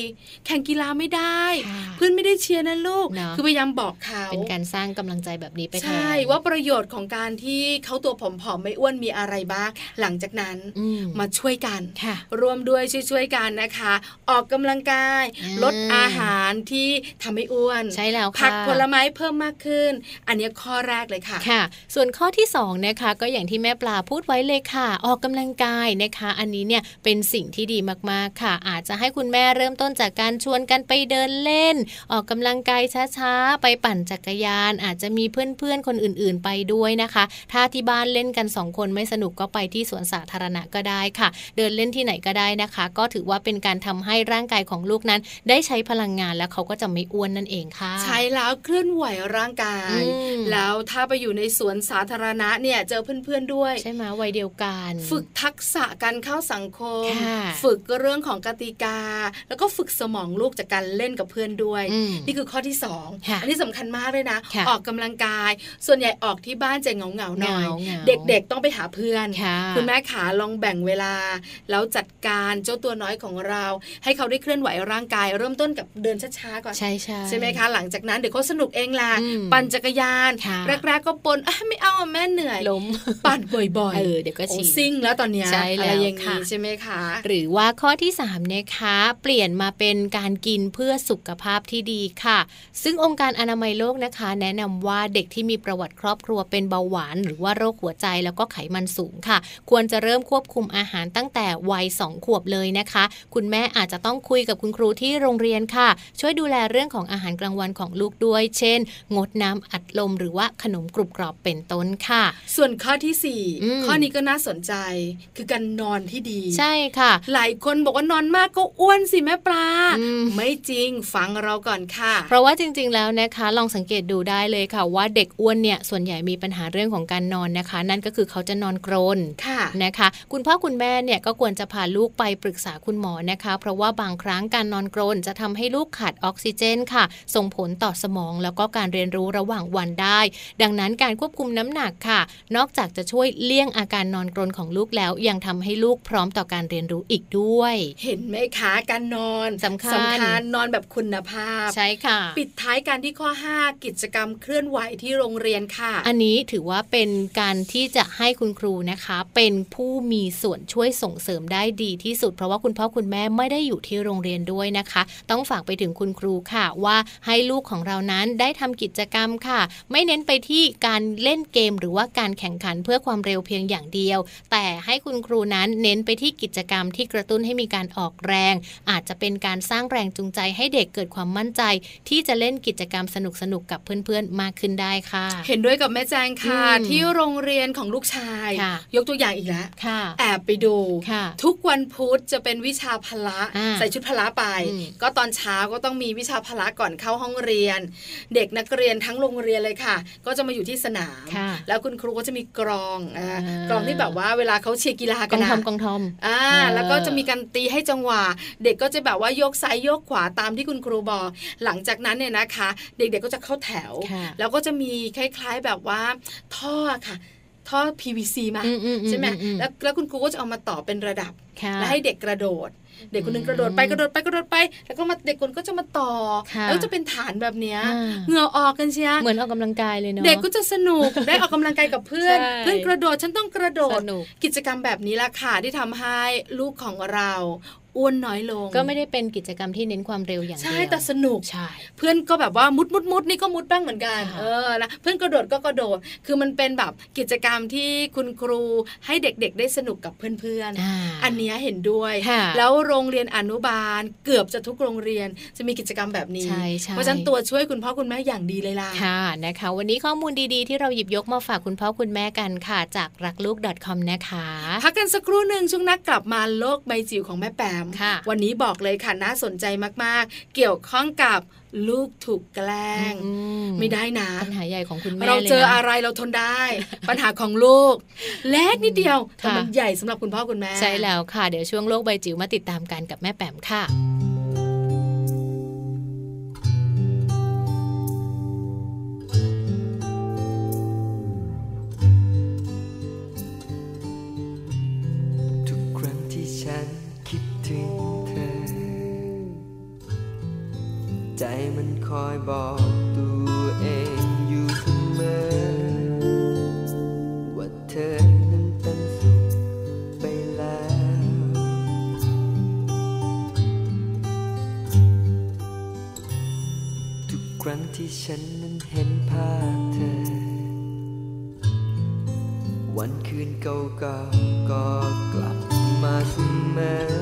S4: แข่งกีฬาไม่ได้
S3: ค่ะ
S4: เพื่อนไม่ได้เชียร์นะลูก
S3: เนอะ
S4: คือพยายามบอกเขา
S3: เป็นการสร้างกำลังใจแบบนี้ไปแทน
S4: ใช่ว่าประโยชน์ของการที่เขาตัวผอมๆไม่อ้วนมีอะไรบ้าง หลังจากนั้น
S3: อืม
S4: มาช่วยกัน
S3: ค่ะ
S4: ร่วมด้วยช่วยๆกันนะคะ ออกกำลังกาย
S3: อ่า
S4: ลดอาหารที่ทำให้อ้วน
S3: ใช่แล้วค่ะ
S4: ผักผลไม้เพิ่มมากขึ้น อันนี้ข้อแรกเลยค่ะ
S3: ค่ะ ส่วนข้อที่2นะคะก็อย่างที่แม่ปลาพูดไว้เลยค่ะ ออกกำลังกายนะคะ อันนี้เนี่ยเป็นสิ่งที่ดีมากๆค่ะ อาจจะให้คุณแม่เริ่มต้นจากการชวนกันไปเดินเล่น ออกกำลังกายช้าๆ ไปปั่นจักรยาน อาจจะมีเพื่อนๆคนอื่นๆไปด้วยนะคะ ถ้าที่บ้านเล่นกันสองคนไม่สนุกก็ไปที่สวนสาธารณะก็ได้ค่ะ เดินเล่นที่ไหนก็ได้นะคะ ก็ถือว่าเป็นการทำให้ร่างกายของลูกนั้น ได้ใช้พลังงานแล้วเขาก็จะไม่อ้วนนั่นเองค่ะ
S4: ใช้แล้วเคลื่อนไหวร่างกาย
S3: อืม
S4: แล้วถ้าไปอยู่ในสวนสาธารณะเนี่ยเจอเพื่อนๆด้วย
S3: ใช่ไหมวัยเดียวกัน
S4: ฝึกทักษะการเข้าสังคม
S3: ค่ะ
S4: ฝึกเรื่องของกติกา แล้วก็ฝึกสมองลูกจากการเล่นกับเพื่อนด้วย
S3: อืม
S4: นี่คือข้อที่สอง
S3: ค่ะ
S4: อันี้สำคัญมากเลยนะ
S3: ค่ะ
S4: ออกกำลังกาย ส่วนใหญ่ออกที่บ้านจะเหงาเหงาๆหน่อย
S3: เหงาๆ
S4: เด็กๆต้องไปหาเพื่อน
S3: ค่ะ
S4: คุณแม่ขาลองแบ่งเวลา แล้วจัดการเจ้าตัวน้อยของเรา ให้เขาได้เคลื่อนไหวร่างกาย เริ่มต้นกับเดินช้าๆก่อน
S3: ใช่ใช่
S4: ใช่ไหมคะหลังจากนั้นเดี๋ยวเขาสนุกเองล่ะ
S3: อืม
S4: ปั่นจักรยาน
S3: ค่ะ
S4: แรกๆก็ปนอะไม่เอาอะแม่เหนื่อย
S3: ล้ม
S4: ปั่นบ่อยๆ
S3: เออเดี๋ยวก็
S4: โอ้
S3: ชิน
S4: ซิ่งแล้วตอนเนี้ย
S3: ใช่แล้ว
S4: อะไรอย่าง
S3: ค่ะ
S4: นี้ใช่ไหมคะ
S3: หรือว่าข้อที่3นะคะเปลี่ยนมาเป็นการกินเพื่อสุขภาพที่ดีค่ะ ซึ่งองค์การอนามัยโลกนะคะ แนะนำว่าเด็กที่มีประวัติครอบครัวเป็นเบาหวาน หรือว่าโรคหัวใจแล้วก็ไขมันสูงค่ะ ควรจะเริ่มควบคุมอาหารตั้งแต่วัย2ขวบเลยนะคะ คุณแม่อาจจะต้องคุยกับคุณครูที่โรงเรียนค่ะ ช่วยดูแลเรื่องของอาหารกลางวันของลูกด้วย เช่น งดน้ำอัดลมหรือว่าขนมกรุบกรอบเป็นต้นค่ะ
S4: ส่วนข้อที่สี่
S3: อืม
S4: ข้อนี้ก็น่าสนใจ คือการนอนที่ดี
S3: ใช่ค่ะ
S4: หลายคนบอกว่านอนมากก็อ้วนสิแม่ปลา
S3: อืม
S4: ไม่จริงฟังเราก่อนค่ะ
S3: เพราะว่าจริง ๆ แล้วนะคะ ลองสังเกตดูได้เลยค่ะ ว่าเด็กอ้วนเนี่ยส่วนใหญ่มีปัญหาเรื่องของการนอนนะคะ นั่นก็คือเขาจะนอนกรน
S4: ค่ะ
S3: นะคะ คุณพ่อคุณแม่เนี่ยก็ควรจะพาลูกไปปรึกษาคุณหมอนะคะ เพราะว่าบางครั้งการนอนกรนจะทำให้ลูกขาดออกซิเจนค่ะ ส่งผลต่อสมองแล้วก็การเรียนรู้ระหว่างวันได้ ดังนั้นการควบคุมน้ำหนักกค่ะ นอกจากจะช่วยเลี่ยงอาการนอนกรนของลูกแล้ว ยังทำให้ลูกพร้อมต่อการเรียนรู้อีกด้วย
S4: เห็นไหมคะการนอน
S3: สำคัญ
S4: สำคัญนอนแบบคุณภาพ
S3: ใช่ค่ะ
S4: ปิดท้ายการที่ข้อ 5 กิจกรรมเคลื่อนไหวที่โรงเรียนค่ะ
S3: อันนี้ถือว่าเป็นการที่จะให้คุณครูนะคะ เป็นผู้มีส่วนช่วยส่งเสริมได้ดีที่สุด เพราะว่าคุณพ่อคุณแม่ไม่ได้อยู่ที่โรงเรียนด้วยนะคะ ต้องฝากไปถึงคุณครูค่ะ ว่าให้ลูกของเรานั้นได้ทำกิจกรรมค่ะ ไม่เน้นไปที่การเล่นเกมหรือว่าการแข่งขันเพื่อความเร็วเพียงอย่างเดียว แต่ให้คุณครูนั้นเน้นไปที่กิจกรรมที่กระตุ้นให้มีการออกแรง อาจจะเป็นการสร้างแรงจูงใจให้เด็กเกิดความมั่นใจ ที่จะเล่นกิจกรรมสนุกๆกับเพื่อนๆ มากขึ้นได้ค่ะ
S4: เห็นด้วยกับแม่แจงค่ะ ที่โรงเรียนของลูกชาย ยกตัวอย่างอีกแล้วแอบไปดู ทุกวันพุธจะเป็นวิชาพละใส่ชุดพละไป ก็ตอนเช้าก็ต้องมีวิชาพละก่อนเข้าห้องเรียน เด็กนักเรียนทั้งโรงเรียนเลยค่ะ ก็จะมาอยู่ที่สนามแล้วคุณครูก็จะมีกรองกรองที่แบบว่าเวลาเขาเชียร์กีฬากัน
S3: นะกองทอมกองทอม
S4: อ่าแล้วก็จะมีการตีให้จังหวะ เด็กก็จะแบบว่ายกซ้ายยกขวาตามที่คุณครูบอก หลังจากนั้นเนี่ยนะคะ เด็กๆก็จะเข้าแถว แล้วก็จะมีคล้ายๆแบบว่าท่อค่ะท่อ PVC มาใช่ไหมแล้วแล้วคุณครูก็จะเอามาต่อเป็นระดับ แล้วให้เด็กกระโดด เด็กคนนึงกระโดดไปกระโดดไปกระโดดไป แล้วก็มาเด็กคนก็จะมาต่อ แล้วจะเป็นฐานแบบเนี้ยเหงื่อออกกันเชีย
S3: เหมือนออกกำลังกายเลยเนาะ
S4: เด็กก็จะสนุกได้ออกกำลังกายกับเพื่อน เพื่อนกระโดดฉันต้องกระโดดกิจกรรมแบบนี้ละค่ะที่ทำให้ลูกของเรา อ้วนน้อยลง
S3: ก็ไม่ได้เป็นกิจกรรมที่เน้นความเร็วอย่างเดียวใช่
S4: แต่สนุก
S3: ใช่
S4: เพื่อนก็แบบว่ามุดมุดมุดนี่ก็มุดบ้างเหมือนกันเออนะเพื่อนกระโดดก็กระโดด คือมันเป็นแบบกิจกรรมที่คุณครูให้เด็กๆ ได้สนุกกับเพื่อนๆอันนี้เห็นด้วย แล้วโรงเรียนอนุบาลเกือบจะทุกโรงเรียนจะมีกิจกรรมแบบนี้ เพราะฉะนั้นตัวช่วยคุณพ่อคุณแม่อย่างดีเลยล่ะ
S3: ค่ะนะคะ วันนี้ข้อมูลดีๆ ที่เราหยิบยกมาฝากคุณพ่อคุณแม่กันค่ะ จากรักลูก .com นะคะ
S4: พักกันสักครู่หนึ่งช่วงนักกลับมาโลกใบจิ๋วของแม่แปมวันนี้บอกเลยค่ะน่าสนใจมากๆ เกี่ยวข้องกับลูกถูกแกล้ง ไม่ได้นะ
S3: ปัญหาใหญ่ของคุณแม่
S4: เราเจออะไรเราทนได้ ปัญหาของลูกเล็กนิดเดียวแต่มันใหญ่สำหรับคุณพ่อคุณแม่
S3: ใช่แล้วค่ะ เดี๋ยวช่วงโลกใบจิ๋วมาติดตามกันกับแม่แปมค่ะ
S2: ที่ฉันนั้นเห็นภาพเธอ วันคืนเก่าๆก็กลับมาเสมอ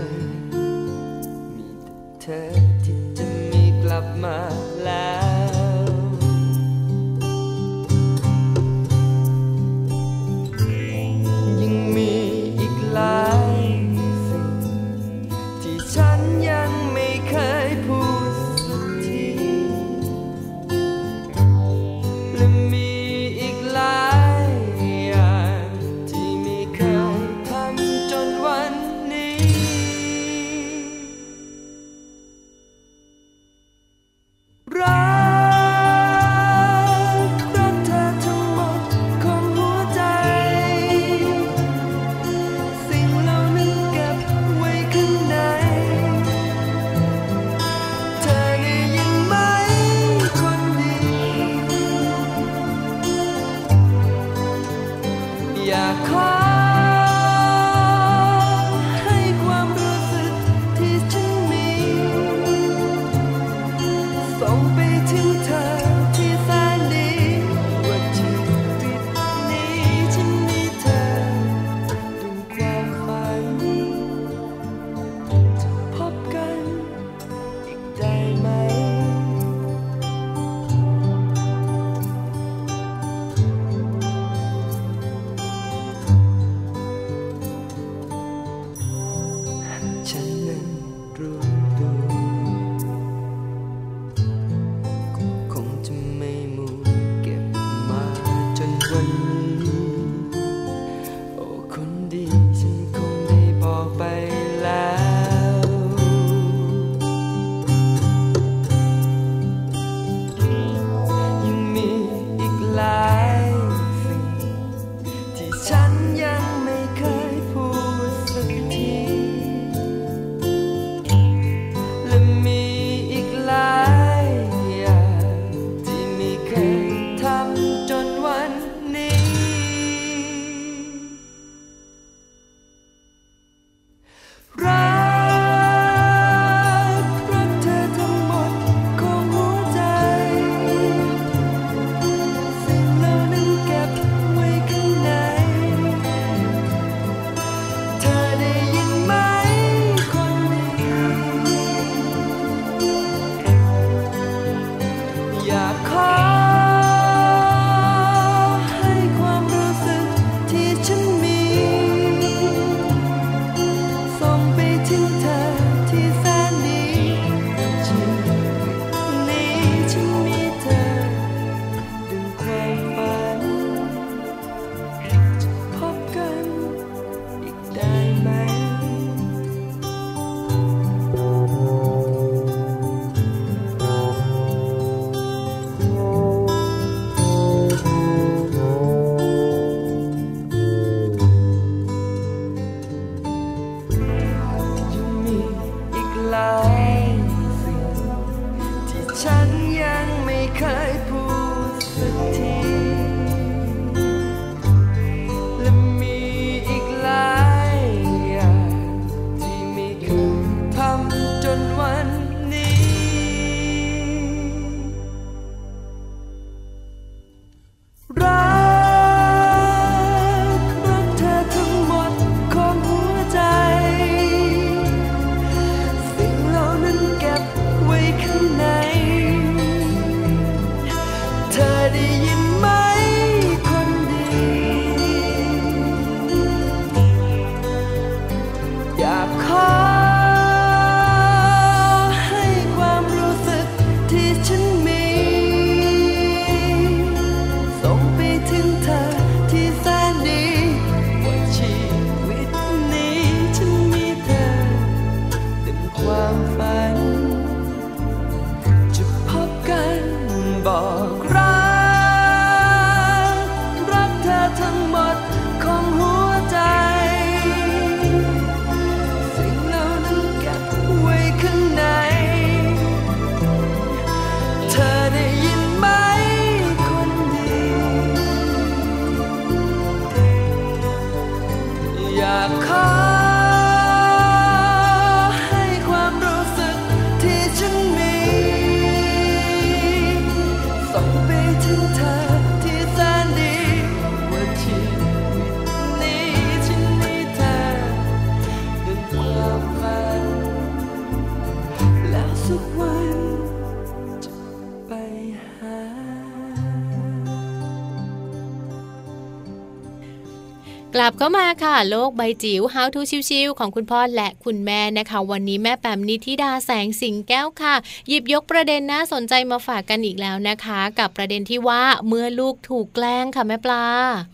S2: ลับเข้า
S3: มาค่ะ โลกใบจิ๋ว How to ชิวๆของคุณพ่อและคุณแม่นะคะ วันนี้แม่แปมนิธิดาแสงสิงแก้วค่ะ หยิบยกประเด็นน่าสนใจมาฝากกันอีกแล้วนะคะ กับประเด็นที่ว่าเมื่อลูกถูกแกล้งค่ะแม่ปลา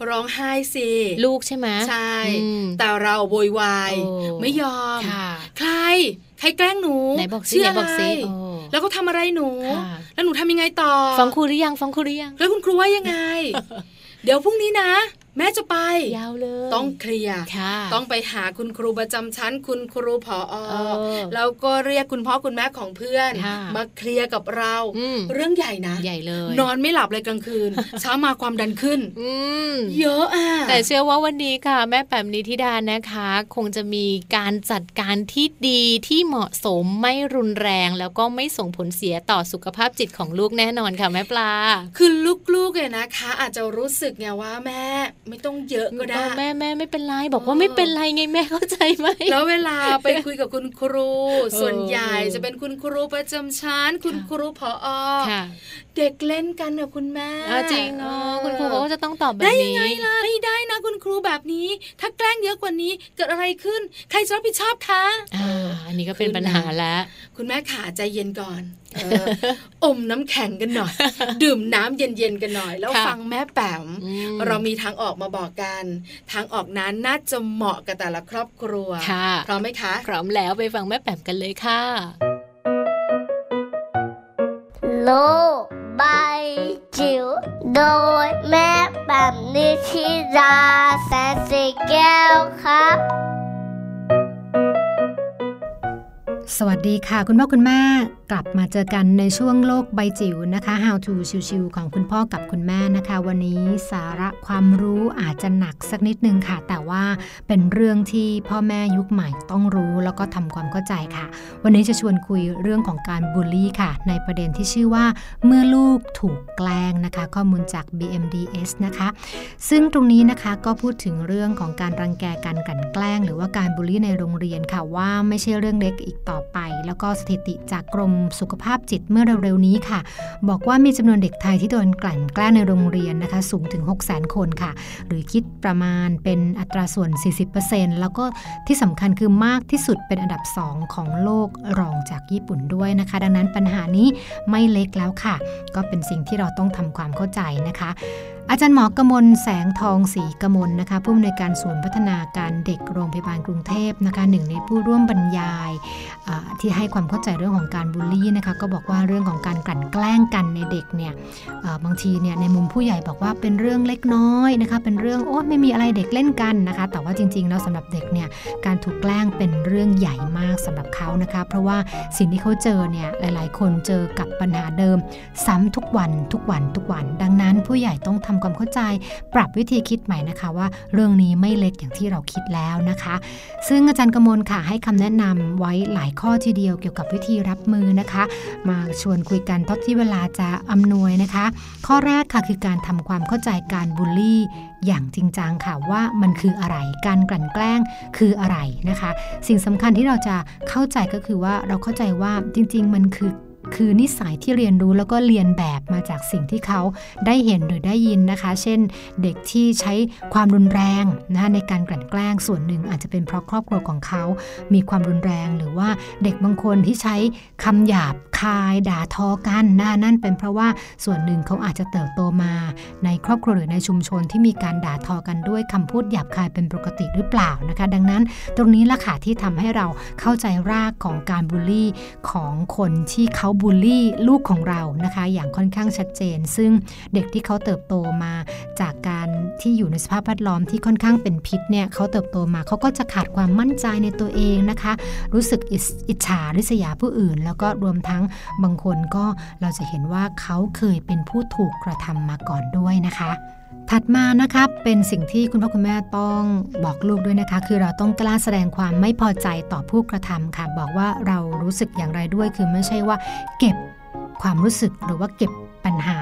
S4: ร้องไห้สิ
S3: ลูกใช่ไหม
S4: ใช่
S3: อืม
S4: แต่เราโวยวาย
S3: โอ้
S4: ไม่ยอม
S3: ค่ะ
S4: ใครใครแกล้งหนู
S3: ไหนบอกสิ
S4: ชื่
S3: ไหน
S4: อะไร
S3: บอกสิโอ้
S4: แล้วก็ทำอะไรหนู
S3: ค่ะ
S4: แล้วหนูทำยังไงต่อ
S3: ฟังครูหรือยัง ฟังครูหรือยัง
S4: แล้วคุณครูว่ายังไง เดี๋ยวพรุ่งนี้นะ แม่จะไป
S3: ยาวเลย
S4: ต้องเคลียร์
S3: ค่ะ
S4: ต้องไปหาคุณครูประจำชั้น คุณครูผออ
S3: เออ
S4: แล้วก็เรียกคุณพ่อคุณแม่ของเพื่อน
S3: ค่ะ
S4: มาเคลียร์กับเรา
S3: อืม
S4: เรื่องใหญ่นะ
S3: ใหญ่เลย
S4: นอนไม่หลับเลยกลางคืนเช้ามาความดันขึ้น
S3: อืม
S4: เยอะอะ
S3: แต่เชื่อว่าวันนี้ค่ะ แม่แปมนิธิดานะคะ คงจะมีการจัดการที่ดีที่เหมาะสมไม่รุนแรง แล้วก็ไม่ส่งผลเสียต่อสุขภาพจิตของลูกแน่นอนค่ะแม่ปลา
S4: คือลูกๆเนี่ยนะคะ อาจจะรู้สึกไงว่าแม่ไม่ต้องเยอะก็ได้
S3: แม่แม่ไม่เป็นไรบอกว่าไม่เป็นไรไงแม่เข้าใจไหม
S4: แล้วเวลาไปคุยกับคุณครู
S3: เออ
S4: ส่วนใหญ่จะเป็นคุณครูประจำชั้นคุณ
S3: ค่ะ
S4: ครูผออ
S3: ค่ะ
S4: เด็กเล่นกันนะคุณแม่
S3: อ่าจริงเนาะคุณครูเขาก็จะต้องตอบแบบ
S4: ได้
S3: นี้
S4: ยังไงล่ะไม่ได้นะคุณครูแบบนี้ ถ้าแกล้งเยอะกว่านี้เกิดอะไรขึ้น ใครจะรับผิดชอบคะ
S3: อ่าอันนี้ก็เป็นปัญหาแล้ว
S4: คุณแม่ขาใจเย็นก่อนเอออมน้ำแข็งกันหน่อย ดื่มน้ำเย็นๆกันหน่อย แล้ว
S3: ค่ะ
S4: ฟังแม่แป๋ม
S3: อืม
S4: เรามีทางออกมาบอกกัน ทางออกนั้นน่าจะเหมาะกับแต่ละครอบครัว
S3: ค่ะ
S4: พร้อมไหมคะ
S3: พร้อมแล้วไปฟังแม่แปมกันเลยค่ะ
S6: โลก ใบจิ๋วโดยแม่แบบนิชิราแสนสีแก้วครับ
S7: สวัสดีค่ะ คุณพ่อคุณแม่ กลับมาเจอกันในช่วงโลกใบจิ๋วนะคะ How to ชิวๆของคุณพ่อกับคุณแม่นะคะ วันนี้สาระความรู้อาจจะหนักสักนิดนึงค่ะ แต่ว่าเป็นเรื่องที่พ่อแม่ยุคใหม่ต้องรู้แล้วก็ทำความเข้าใจค่ะ วันนี้จะชวนคุยเรื่องของการบูลลี่ค่ะ ในประเด็นที่ชื่อว่า เมื่อลูกถูกแกล้งนะคะ ข้อมูลจาก BMDS นะคะ ซึ่งตรงนี้นะคะก็พูดถึงเรื่องของการรังแกการกลั่นแกล้ง หรือว่าการบูลลี่ในโรงเรียนค่ะว่าไม่ใช่เรื่องเล็กอีกต่อไป แล้วก็สถิติจากกรมสุขภาพจิตเมื่อเร็วๆนี้ค่ะ บอกว่ามีจำนวนเด็กไทยที่โดนกลั่นแกล้งในโรงเรียนนะคะ สูงถึง 6 0 0 0 0คนค่ะ หรือคิดประมาณเป็นอัตราส่วน 40%แล้วก็ที่สำคัญคือมากที่สุดเป็นอันดับ 2 ของโลกรองจากญี่ปุ่นด้วยนะคะ ดังนั้นปัญหานี้ไม่เล็กแล้วค่ะ ก็เป็นสิ่งที่เราต้องทำความเข้าใจนะคะ อาจารย์หมอกมลแสงทองศรีกมลนะคะผู้อำนวยการศูนย์พัฒนาการเด็กโรงพยาบาลกรุงเทพนะคะหนึ่งในผู้ร่วมบรรยายที่ให้ความเข้าใจเรื่องของการบูลลี่นะคะก็บอกว่าเรื่องของการกลั่นแกล้งกันในเด็กเนี่ยบางทีเนี่ยในมุมผู้ใหญ่บอกว่าเป็นเรื่องเล็กน้อยนะคะเป็นเรื่องโอ้ไม่มีอะไรเด็กเล่นกันนะคะ แต่ว่าจริงๆแล้วสำหรับเด็กเนี่ยการถูกแกล้งเป็นเรื่องใหญ่มากสำหรับเขานะคะเพราะว่าสิ่งที่เขาเจอเนี่ยหลาย ๆ คนเจอกับปัญหาเดิมซ้ำทุกวันทุกวันทุกวัน ดังนั้นผู้ใหญ่ต้องทำความเข้าใจ ปรับวิธีคิดใหม่นะคะว่าเรื่องนี้ไม่เล็กอย่างที่เราคิดแล้วนะคะ ซึ่งอาจารย์กมลค่ะให้คำแนะนำไว้หลายข้อทีเดียวเกี่ยวกับวิธีรับมือนะคะ มาชวนคุยกันท่าที่เวลาจะอำนวยนะคะ ข้อแรกค่ะคือการทำความเข้าใจการบูลลี่อย่างจริงจังค่ะว่ามันคืออะไร การกลั่นแกล้งคืออะไรนะคะ สิ่งสำคัญที่เราจะเข้าใจก็คือว่าเราเข้าใจว่าจริง ๆ มันคือ คือนิสัยที่เรียนรู้แล้วก็เรียนแบบมาจากสิ่งที่เขาได้เห็นหรือได้ยินนะคะ เช่นเด็กที่ใช้ความรุนแรงนะคะในการกลั่นแกล้งส่วนหนึ่งอาจจะเป็นเพราะครอบครัวของเขา มีความรุนแรง หรือว่าเด็กบางคนที่ใช้คำหยาบคายด่าทอกันนะนั่นเป็นเพราะว่าส่วนหนึ่งเขาอาจจะเติบโตมา ในครอบครัวหรือในชุมชนที่มีการด่าทอกันด้วยคำพูดหยาบคายเป็นปกติหรือเปล่านะคะ ดังนั้นตรงนี้ละค่ะที่ทำให้เราเข้าใจรากของการบูลลี่ของคนที่เขาบูลลี่ลูกของเรานะคะ อย่างค่อนข้างชัดเจน ซึ่งเด็กที่เขาเติบโตมาจากการที่อยู่ในสภาพแวดล้อมที่ค่อนข้างเป็นพิษเนี่ยเขาเติบโตมาเขาก็จะขาดความมั่นใจในตัวเองนะคะ รู้สึกอิจฉาริษยาผู้อื่น แล้วก็รวมทั้งบางคนก็เราจะเห็นว่าเขาเคยเป็นผู้ถูกกระทำมาก่อนด้วยนะคะ ถัดมานะคะเป็นสิ่งที่คุณพ่อคุณแม่ต้องบอกลูกด้วยนะคะ คือเราต้องกล้าแสดงความไม่พอใจต่อผู้กระทำค่ะ บอกว่าเรารู้สึกอย่างไรด้วย คือไม่ใช่ว่าเก็บความรู้สึกหรือว่าเก็บ ปัญหา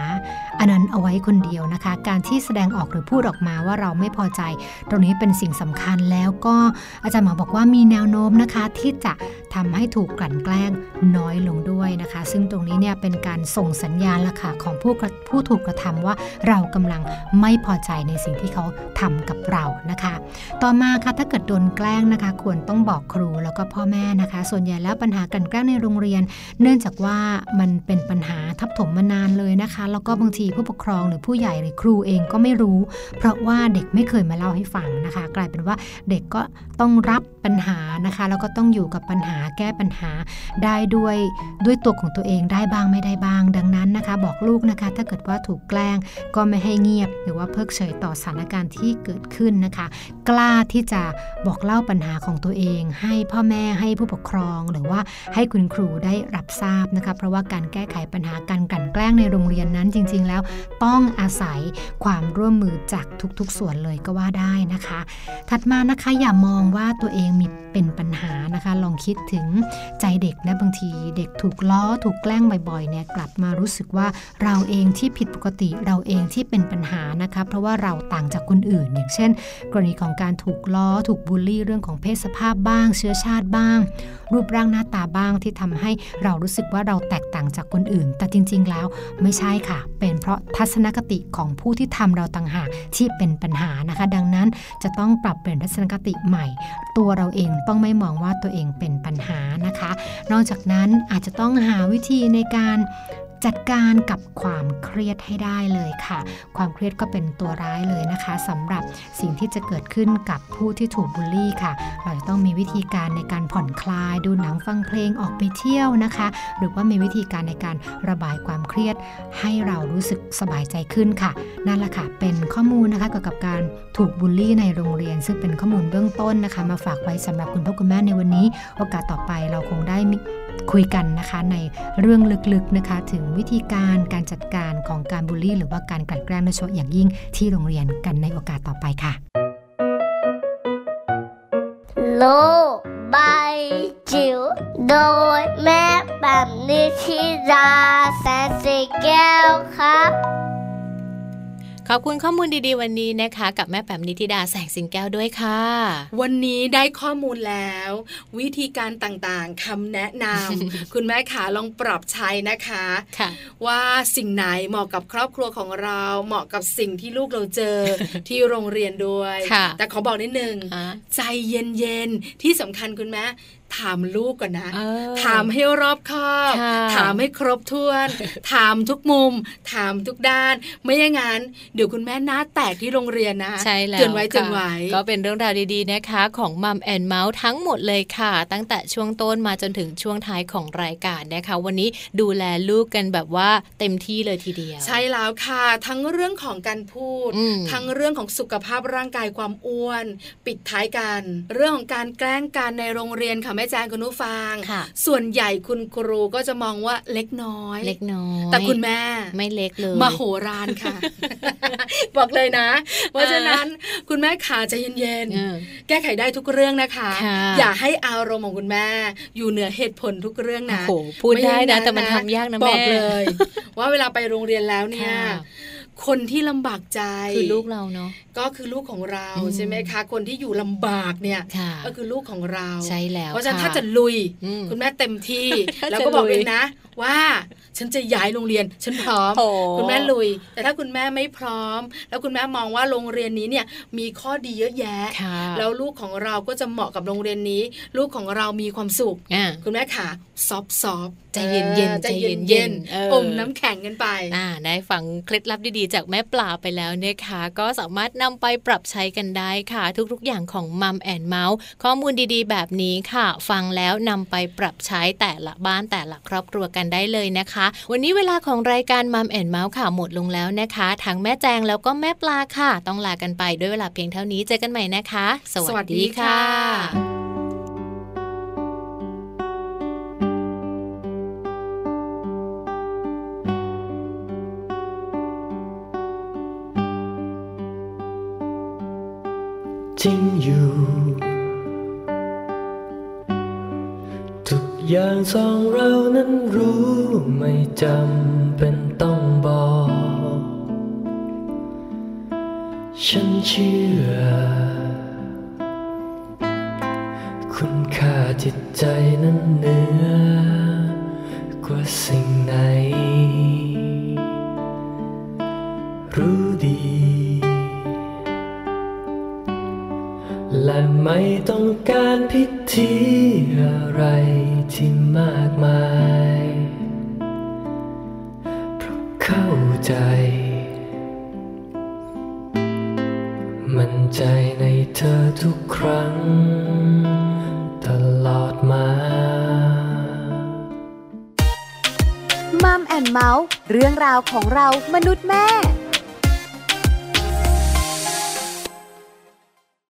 S7: อันนั้นเอาไว้คนเดียวนะคะ การที่แสดงออกหรือพูดออกมาว่าเราไม่พอใจ ตรงนี้เป็นสิ่งสำคัญแล้วก็อาจารย์หมอบอกว่ามีแนวโน้มนะคะ ที่จะทำให้ถูกกลั่นแกล้งน้อยลงด้วยนะคะ ซึ่งตรงนี้เนี่ยเป็นการส่งสัญญาณละค่ะของผู้ผู้ถูกกระทำว่าเรากำลังไม่พอใจในสิ่งที่เขาทำกับเรานะคะ ต่อมาค่ะถ้าเกิดโดนแกล้งนะคะ ควรต้องบอกครูแล้วก็พ่อแม่นะคะ ส่วนใหญ่แล้วปัญหากลั่นแกล้งในโรงเรียน เนื่องจากว่ามันเป็นปัญหาทับถมมานานเลยนะคะ แล้วก็บางทีผู้ปกครองหรือผู้ใหญ่หรือครูเองก็ไม่รู้ เพราะว่าเด็กไม่เคยมาเล่าให้ฟังนะคะ กลายเป็นว่าเด็กก็ต้องรับ ปัญหานะคะ แล้วก็ต้องอยู่กับปัญหาแก้ปัญหาได้ด้วยด้วยตัวของตัวเองได้บ้างไม่ได้บ้าง ดังนั้นนะคะ บอกลูกนะคะ ถ้าเกิดว่าถูกแกล้งก็ไม่ให้เงียบ หรือว่าเพิกเฉยต่อสถานการณ์ที่เกิดขึ้นนะคะ กล้าที่จะบอกเล่าปัญหาของตัวเอง ให้พ่อแม่ให้ผู้ปกครอง หรือว่าให้คุณครูได้รับทราบนะคะ เพราะว่าการแก้ไขปัญหาการกลั่นแกล้งในโรงเรียนนั้นจริง ๆ แล้วต้องอาศัยความร่วมมือจากทุกๆ ส่วนเลยก็ว่าได้นะคะ ถัดมานะคะอย่ามองว่าตัวเองมีเป็นปัญหานะคะ ลองคิดถึงใจเด็กนะบางทีเด็กถูกล้อถูกแกล้งบ่อยๆเนี่ยกลับมารู้สึกว่าเราเองที่ผิดปกติเราเองที่เป็นปัญหานะคะ เพราะว่าเราต่างจากคนอื่น อย่างเช่น กรณีของการถูกล้อถูกบูลลี่เรื่องของเพศสภาพบ้าง เชื้อชาติบ้างรูปร่างหน้าตาบ้างที่ทำให้เรารู้สึกว่าเราแตกต่างจากคนอื่น แต่จริง ๆ แล้วไม่ใช่ค่ะ เป็นเพราะทัศนคติของผู้ที่ทำเราต่างหากที่เป็นปัญหานะคะ ดังนั้นจะต้องปรับเปลี่ยนทัศนคติใหม่ ตัวเราเองต้องไม่มองว่าตัวเองเป็นปัญหานะคะ นอกจากนั้นอาจจะต้องหาวิธีในการ จัดการกับความเครียดให้ได้เลยค่ะ ความเครียดก็เป็นตัวร้ายเลยนะคะสำหรับสิ่งที่จะเกิดขึ้นกับผู้ที่ถูกบูลลี่ค่ะ เราจะต้องมีวิธีการในการผ่อนคลาย ดูหนังฟังเพลงออกไปเที่ยวนะคะ หรือว่ามีวิธีการในการระบายความเครียด ให้เรารู้สึกสบายใจขึ้นค่ะ นั่นแหละค่ะ เป็นข้อมูลนะคะเกี่ยวกับการถูกบูลลี่ในโรงเรียน ซึ่งเป็นข้อมูลเบื้องต้นนะคะ มาฝากไว้สำหรับคุณพ่อคุณแม่ในวันนี้ โอกาสต่อไปเราคงได้ คุยกันนะคะในเรื่องลึกๆนะคะ ถึงวิธีการการจัดการของการบูลลี่ หรือว่าการกลั่นแกล้งนักเฉพาะอย่างยิ่งที่โรงเรียนกันในโอกาสต่อไปค่ะ
S6: โลกใบจิ๋วโดยแม่แบบนิชิราแสนสีแก้วครับ
S3: ขอบคุณข้อมูลดีๆ วันนี้นะคะ กับแม่แป๋มนิติดาแสงสิงแก้วด้วยค่ะ
S4: วันนี้ได้ข้อมูลแล้ว วิธีการต่างๆคำแนะนำคุณแม่ขาลองปรับใช้นะคะ
S3: คะ
S4: ว่าสิ่งไหนเหมาะกับครอบครัวของเราเหมาะกับสิ่งที่ลูกเราเจอที่โรงเรียนด้วย แต่ขอบอกนิดนึงใจเย็นๆที่สำคัญคุณแม่ ถามลูกก่อนนะ ถามให้รอบคอบ ถามให้ครบถ้วน ถามทุกมุม ถามทุกด้าน ไม่อย่างนั้นเดี๋ยวคุณแม่หน้าแตกที่โรงเรียนนะ
S3: ใช่แล้ว
S4: เตือนไว้เตือนไว้
S3: ก็เป็นเรื่องราวดีๆนะคะ ของมัมแอนเมาส์ทั้งหมดเลยค่ะ ตั้งแต่ช่วงต้นมาจนถึงช่วงท้ายของรายการนะคะ วันนี้ดูแลลูกกันแบบว่าเต็มที่เลยทีเดียว
S4: ใช่แล้วค่ะ ทั้งเรื่องของการพูด ทั้งเรื่องของสุขภาพร่างกายความอ้วน ปิดท้ายกัน เรื่องของการแกล้งกันในโรงเรียนค่ะแม่แจ้งคุณนุฟัง ส่วนใหญ่คุณครูก็จะมองว่าเล็กน้อย
S3: เล็กน้อย
S4: แต่คุณแม่
S3: ไม่เล็กเลย
S4: มโหรานค่ะ บอกเลยนะ เพราะฉะนั้นคุณแม่ขาใจเย็นๆ แก้ไขได้ทุกเรื่องนะคะ อย่าให้อารมณ์ของคุณแม่ อยู่เหนือเหตุผลทุกเรื่องนะ
S3: พูดได้นะ แต่มันทำยากนะแม่
S4: บอกเลย ว่าเวลาไปโรงเรียนแล้วเนี่ย คนที่ลำบากใจ
S3: คือลูกเราเนาะ
S4: ก็คือลูกของเราใช่ไหมคะ คนที่อยู่ลำบากเนี่ยก็คือลูกของเรา
S3: ใช่แล้ว
S4: เพราะฉะนั้นถ้าจะลุย คุณแม่เต็มที่แล้วก็บอกเองนะ ว่าฉันจะย้ายโรงเรียนฉันพร้อม คุณแม่ลุย แต่ถ้าคุณแม่ไม่พร้อม แล้วคุณแม่มองว่าโรงเรียนนี้เนี่ยมีข้อดีเยอะแยะ แล้วลูกของเราก็จะเหมาะกับโรงเรียนนี้ ลูกของเรามีความสุข คุณแม่ขา soft soft
S3: ใจเย็นเย็นใจเย็นเย็น
S4: อมน้ำแข็งกันไป
S3: อ่าได้ฟังเคล็ดลับดีๆจากแม่ปลาไปแล้วนะคะ ก็สามารถนำไปปรับใช้กันได้ค่ะ ทุกๆอย่างของ Mom and Mouth ข้อมูลดีๆ แบบนี้ค่ะ ฟังแล้วนำไปปรับใช้แต่ละบ้านแต่ละครอบครัวกันได้เลยนะคะ วันนี้เวลาของรายการ Mom and Mouth ค่ะหมดลงแล้วนะคะทั้งแม่แจงแล้วก็แม่ปลาค่ะ ต้องลากันไปด้วยเวลาเพียงเท่านี้เจอกันใหม่นะคะ สวัสดีค่ะ
S8: ริงอยู่ ทุกอย่างสองเรานั้นรู้ไม่จำเป็นต้องบอก ฉันเชื่อ คุณค่าจิตใจนั้นเหนือกว่าสิ่งไหน รู้ดี และไม่ต้องการพิธีอะไรที่มากมาย เพราะเข้าใจ มั่นใจในเธอทุกครั้ง ตลอดมา
S1: มัมแอนเมาส์เรื่องราวของเรามนุษย์แม่